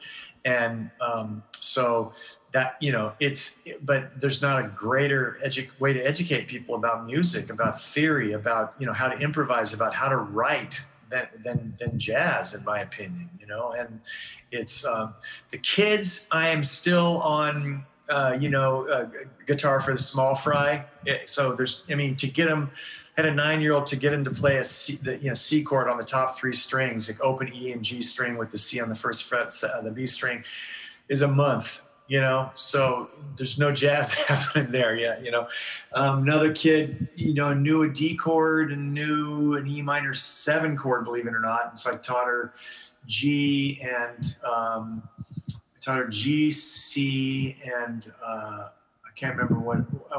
and um, so that you know it's. But there's not a greater edu- way to educate people about music, about theory, about you know how to improvise, about how to write than than than jazz, in my opinion. You know, and it's um, the kids. I am still on. Uh, you know, uh, guitar for the small fry. So there's, I mean, to get them, had a nine-year-old to get him to play a C, the, you know C chord on the top three strings, like open E and G string with the C on the first fret, uh, the B string, is a month you know so there's no jazz happening there yet you know. Um, another kid you know knew a d chord and knew an e minor seven chord believe it or not. And so i taught her g and um, i taught her g c and uh, i can't remember what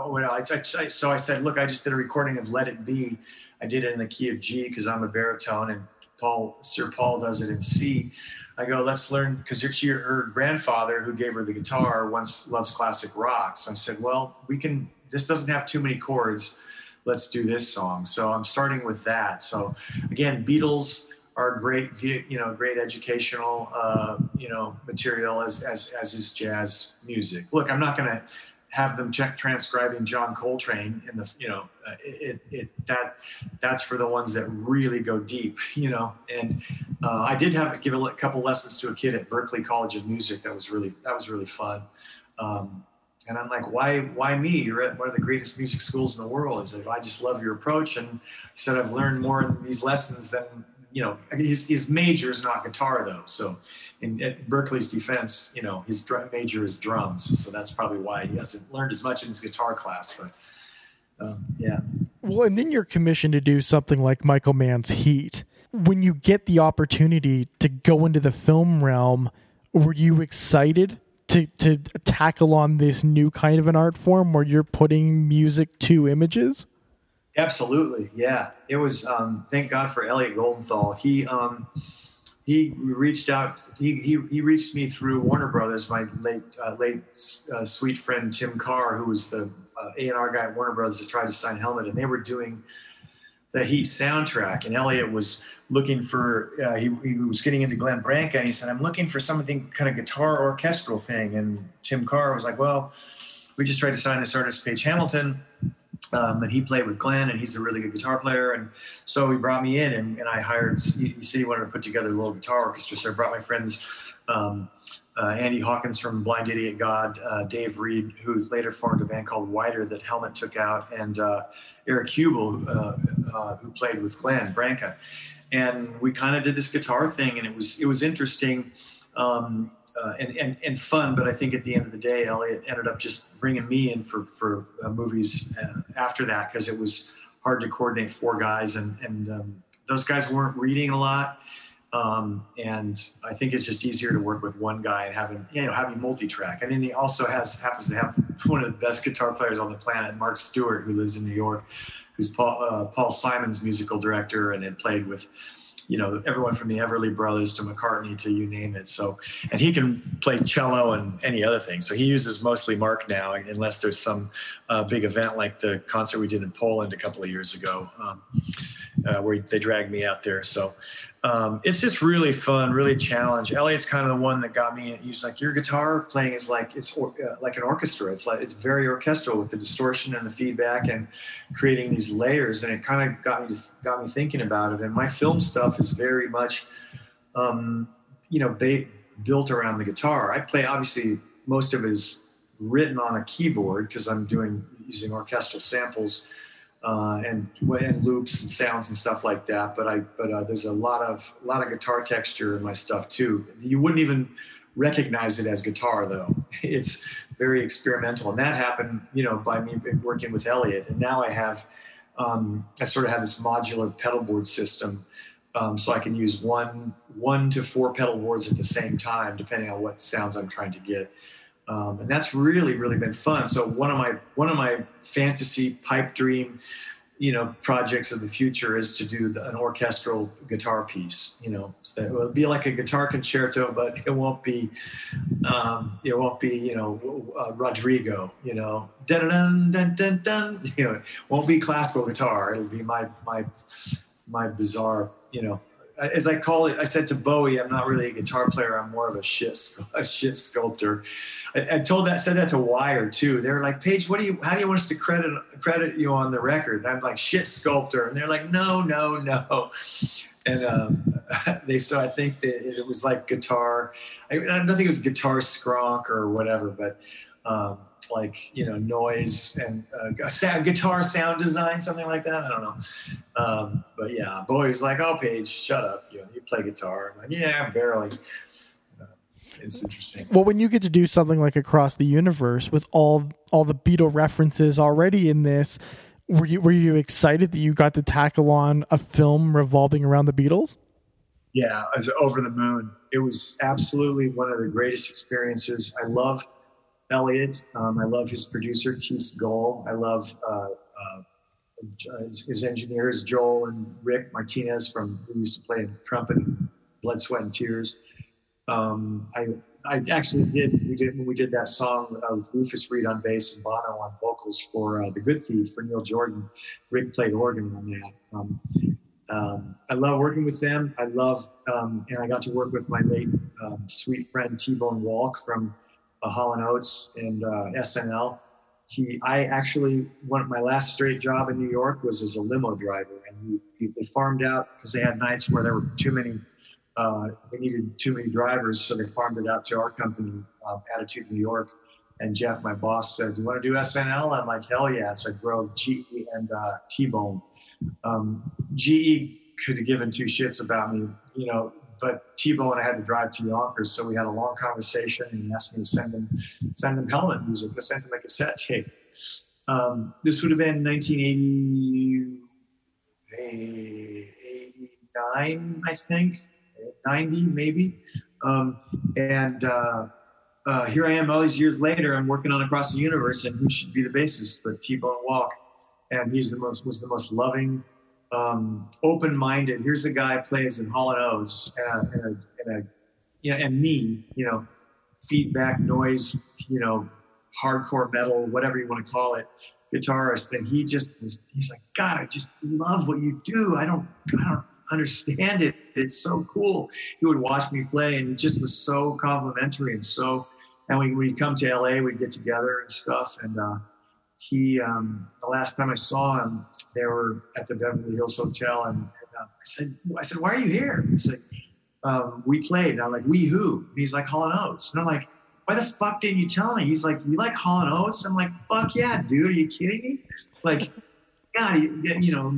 what else I, I, so i said look i just did a recording of let it be. I did it in the key of g because i'm a baritone and paul sir paul does it in c I go, let's learn because her, her grandfather who gave her the guitar once loves classic rock. So I said, well, we can. This doesn't have too many chords. Let's do this song. So I'm starting with that. So again, Beatles are great, you know, great educational, uh, you know, material as as as is jazz music. Look, I'm not going to have them check transcribing John Coltrane in the you know uh, it, it that that's for the ones that really go deep you know? And uh, I did have to give a couple lessons to a kid at Berklee College of Music that was really that was really fun. Um, and I'm like why why me? You're at one of the greatest music schools in the world. He said I just love your approach. And he said I've learned more in these lessons than you know his, his major is not guitar though. So in at Berklee's defense, you know, his major is drums, so that's probably why he hasn't learned as much in his guitar class. But um, yeah. Well, and then you're commissioned to do something like Michael Mann's Heat. When you get the opportunity to go into the film realm, were you excited to to tackle on this new kind of an art form where you're putting music to images? Absolutely, yeah. It was. Um, thank God for Elliot Goldenthal. He. Um, he reached out. He, he, he reached me through Warner Brothers. My late uh, late uh, sweet friend Tim Carr, who was the uh, A and R guy at Warner Brothers, that tried to sign Helmet, and they were doing the Heat soundtrack. And Elliot was looking for. Uh, he, he was getting into Glenn Branca, and he said, "I'm looking for something kind of guitar orchestral thing." And Tim Carr was like, "Well, we just tried to sign this artist, Page Hamilton." Um, and he played with Glenn, and he's a really good guitar player. And so he brought me in, and, and I hired. He, said he wanted to put together a little guitar orchestra, so I brought my friends. Um, uh, Andy Hawkins from Blind Idiot God, uh, Dave Reed, who later formed a band called Wider that Helmet took out, and uh, Eric Hubel, uh, uh, who played with Glenn Branca, and we kind of did this guitar thing, and it was it was interesting. Um, uh, and, and, and fun. But I think at the end of the day, Elliot ended up just bringing me in for, for uh, movies uh, after that because it was hard to coordinate four guys. And, and um, those guys weren't reading a lot. Um, and I think it's just easier to work with one guy and having you know having multi-track. And then he also has happens to have one of the best guitar players on the planet, Mark Stewart, who lives in New York, who's Paul, uh, Paul Simon's musical director and had played with you know everyone from the Everly Brothers to McCartney to you name it. So, and he can play cello and any other thing. So he uses mostly Mark now, unless there's some uh, big event like the concert we did in Poland a couple of years ago, um, uh, where they dragged me out there. So um, it's just really fun, really challenge. Elliot's kind of the one that got me. He's like, your guitar playing is like it's or, uh, like an orchestra. It's like it's very orchestral with the distortion and the feedback and creating these layers. And it kind of got me got me thinking about it. And my film stuff is very much, um, you know, ba- built around the guitar. I play obviously most of it is written on a keyboard because I'm doing using orchestral samples uh, and and loops and sounds and stuff like that. But I but uh, there's a lot of a lot of guitar texture in my stuff too. You wouldn't even recognize it as guitar though. It's very experimental, and that happened you know by me working with Elliot. And now I have um, I sort of have this modular pedal board system. Um, so I can use one one to four pedal boards at the same time, depending on what sounds I'm trying to get um, and that's really really been fun. So one of my one of my fantasy pipe dream, you know, projects of the future is to do the, an orchestral guitar piece. You know, so it will be like a guitar concerto, but it won't be um, it won't be you know uh, Rodrigo. You know, dun dun dun dun dun. You know, won't be classical guitar. It'll be my my my bizarre you know as I call it, I said to Bowie, I'm not really a guitar player. I'm more of a shit, a shit sculptor. I, I told that, said that to Wire too. They're like, Page, what do you, how do you want us to credit, credit you on the record? And I'm like, shit sculptor. And they're like, no, no, no. And um, they, so I think that it was like guitar. I, I don't think it was guitar skronk or whatever, but um, like you know noise and uh, sound, guitar sound design, something like that. I don't know. Um, but yeah, Bowie's like, oh, Page, shut up. You know, you play guitar. I'm like, yeah, barely. It's interesting. Well, when you get to do something like across the universe with all all the Beatle references already in this, were you were you excited that you got to tackle on a film revolving around the Beatles? Yeah, I was over the moon. It was absolutely one of the greatest experiences. I love Elliot. Um, I love his producer, Keith Gull. I love uh, uh, his engineers, Joel and Rick Martinez, from who used to play trumpet Blood, Sweat, and Tears. Um, I I actually did we did we did that song with Rufus Reid on bass and Bono on vocals for uh, the Good Thief for Neil Jordan. Rick played organ on that. Um, um, I love working with them. I love um, and I got to work with my late um, sweet friend T Bone Wolk from uh, Hall and Oates and uh, SNL. He, I actually, one my last straight job in New York was as a limo driver, and he, he, they farmed out because they had nights where there were too many, uh, they needed too many drivers, so they farmed it out to our company, um, Attitude New York. And Jeff, my boss, said, "Do you want to do SNL?" I'm like, "Hell yeah!" So I drove GE and uh, T-Bone. Um, GE could have given two shits about me, you know, but T-Bone and I had to drive to Yonkers, so we had a long conversation, and he asked me to send him send him helmet music. I sent him a cassette tape. Um, this would have been 1989, I think, 90 maybe. Um, and uh, uh, here I am all these years later. I'm working on Across the Universe, and who should be the bassist but T-Bone Wolk? And he's the most was the most loving, um, open-minded. Here's a guy plays in Hall and Oates and, and, a, and, a, you know, and me, you know, feedback noise, you know, hardcore metal, whatever you want to call it, guitarist. And he just was, he's like, God, I just love what you do. I don't, I don't understand it. It's so cool. He would watch me play and it just was so complimentary and so, and we, we'd come to LA, we'd get together and stuff. And, uh, he, um, the last time I saw him, they were at the Beverly Hills Hotel, and, and uh, I said, I said, why are you here? He said, um, we played. And I'm like, we who? And he's like, Hall Oates. And I'm like, why the fuck didn't you tell me? He's like, you like Hall Oates? I'm like, fuck yeah, dude. Are you kidding me? Like, God, you, you know,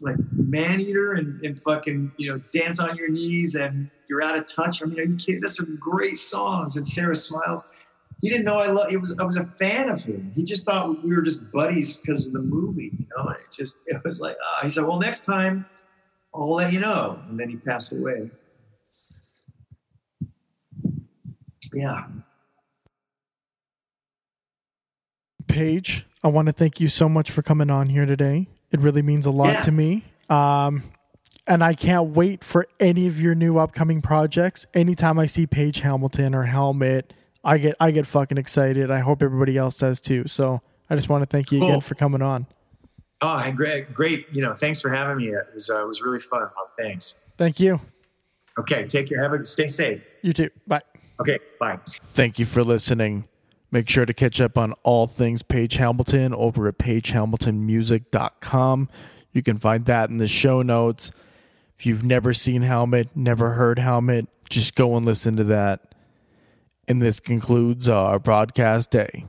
like man eater and, and fucking, you know, dance on your knees and you're out of touch. I mean, are you kidding? That's some great songs. And Sara Smiles he didn't know I love. It was I was a fan of him. He just thought we were just buddies because of the movie. You know, it just it was like uh, he said, "Well, next time I'll let you know." And then he passed away. Yeah. Page, I want to thank you so much for coming on here today. It really means a lot Yeah. to me. Um, and I can't wait for any of your new upcoming projects. Anytime I see Page Hamilton or Helmet, I get I get fucking excited. I hope everybody else does too. So I just want to thank you again for coming on. Oh, hey, great, great. You know, thanks for having me. It was uh, it was really fun. Oh, thanks. Thank you. Okay, take care. Have a stay safe. You too. Bye. Okay, bye. Thank you for listening. Make sure to catch up on all things Page Hamilton over at pagehamiltonmusic.com. You can find that in the show notes. If you've never seen Helmet, never heard Helmet, just go and listen to that. And this concludes our broadcast day.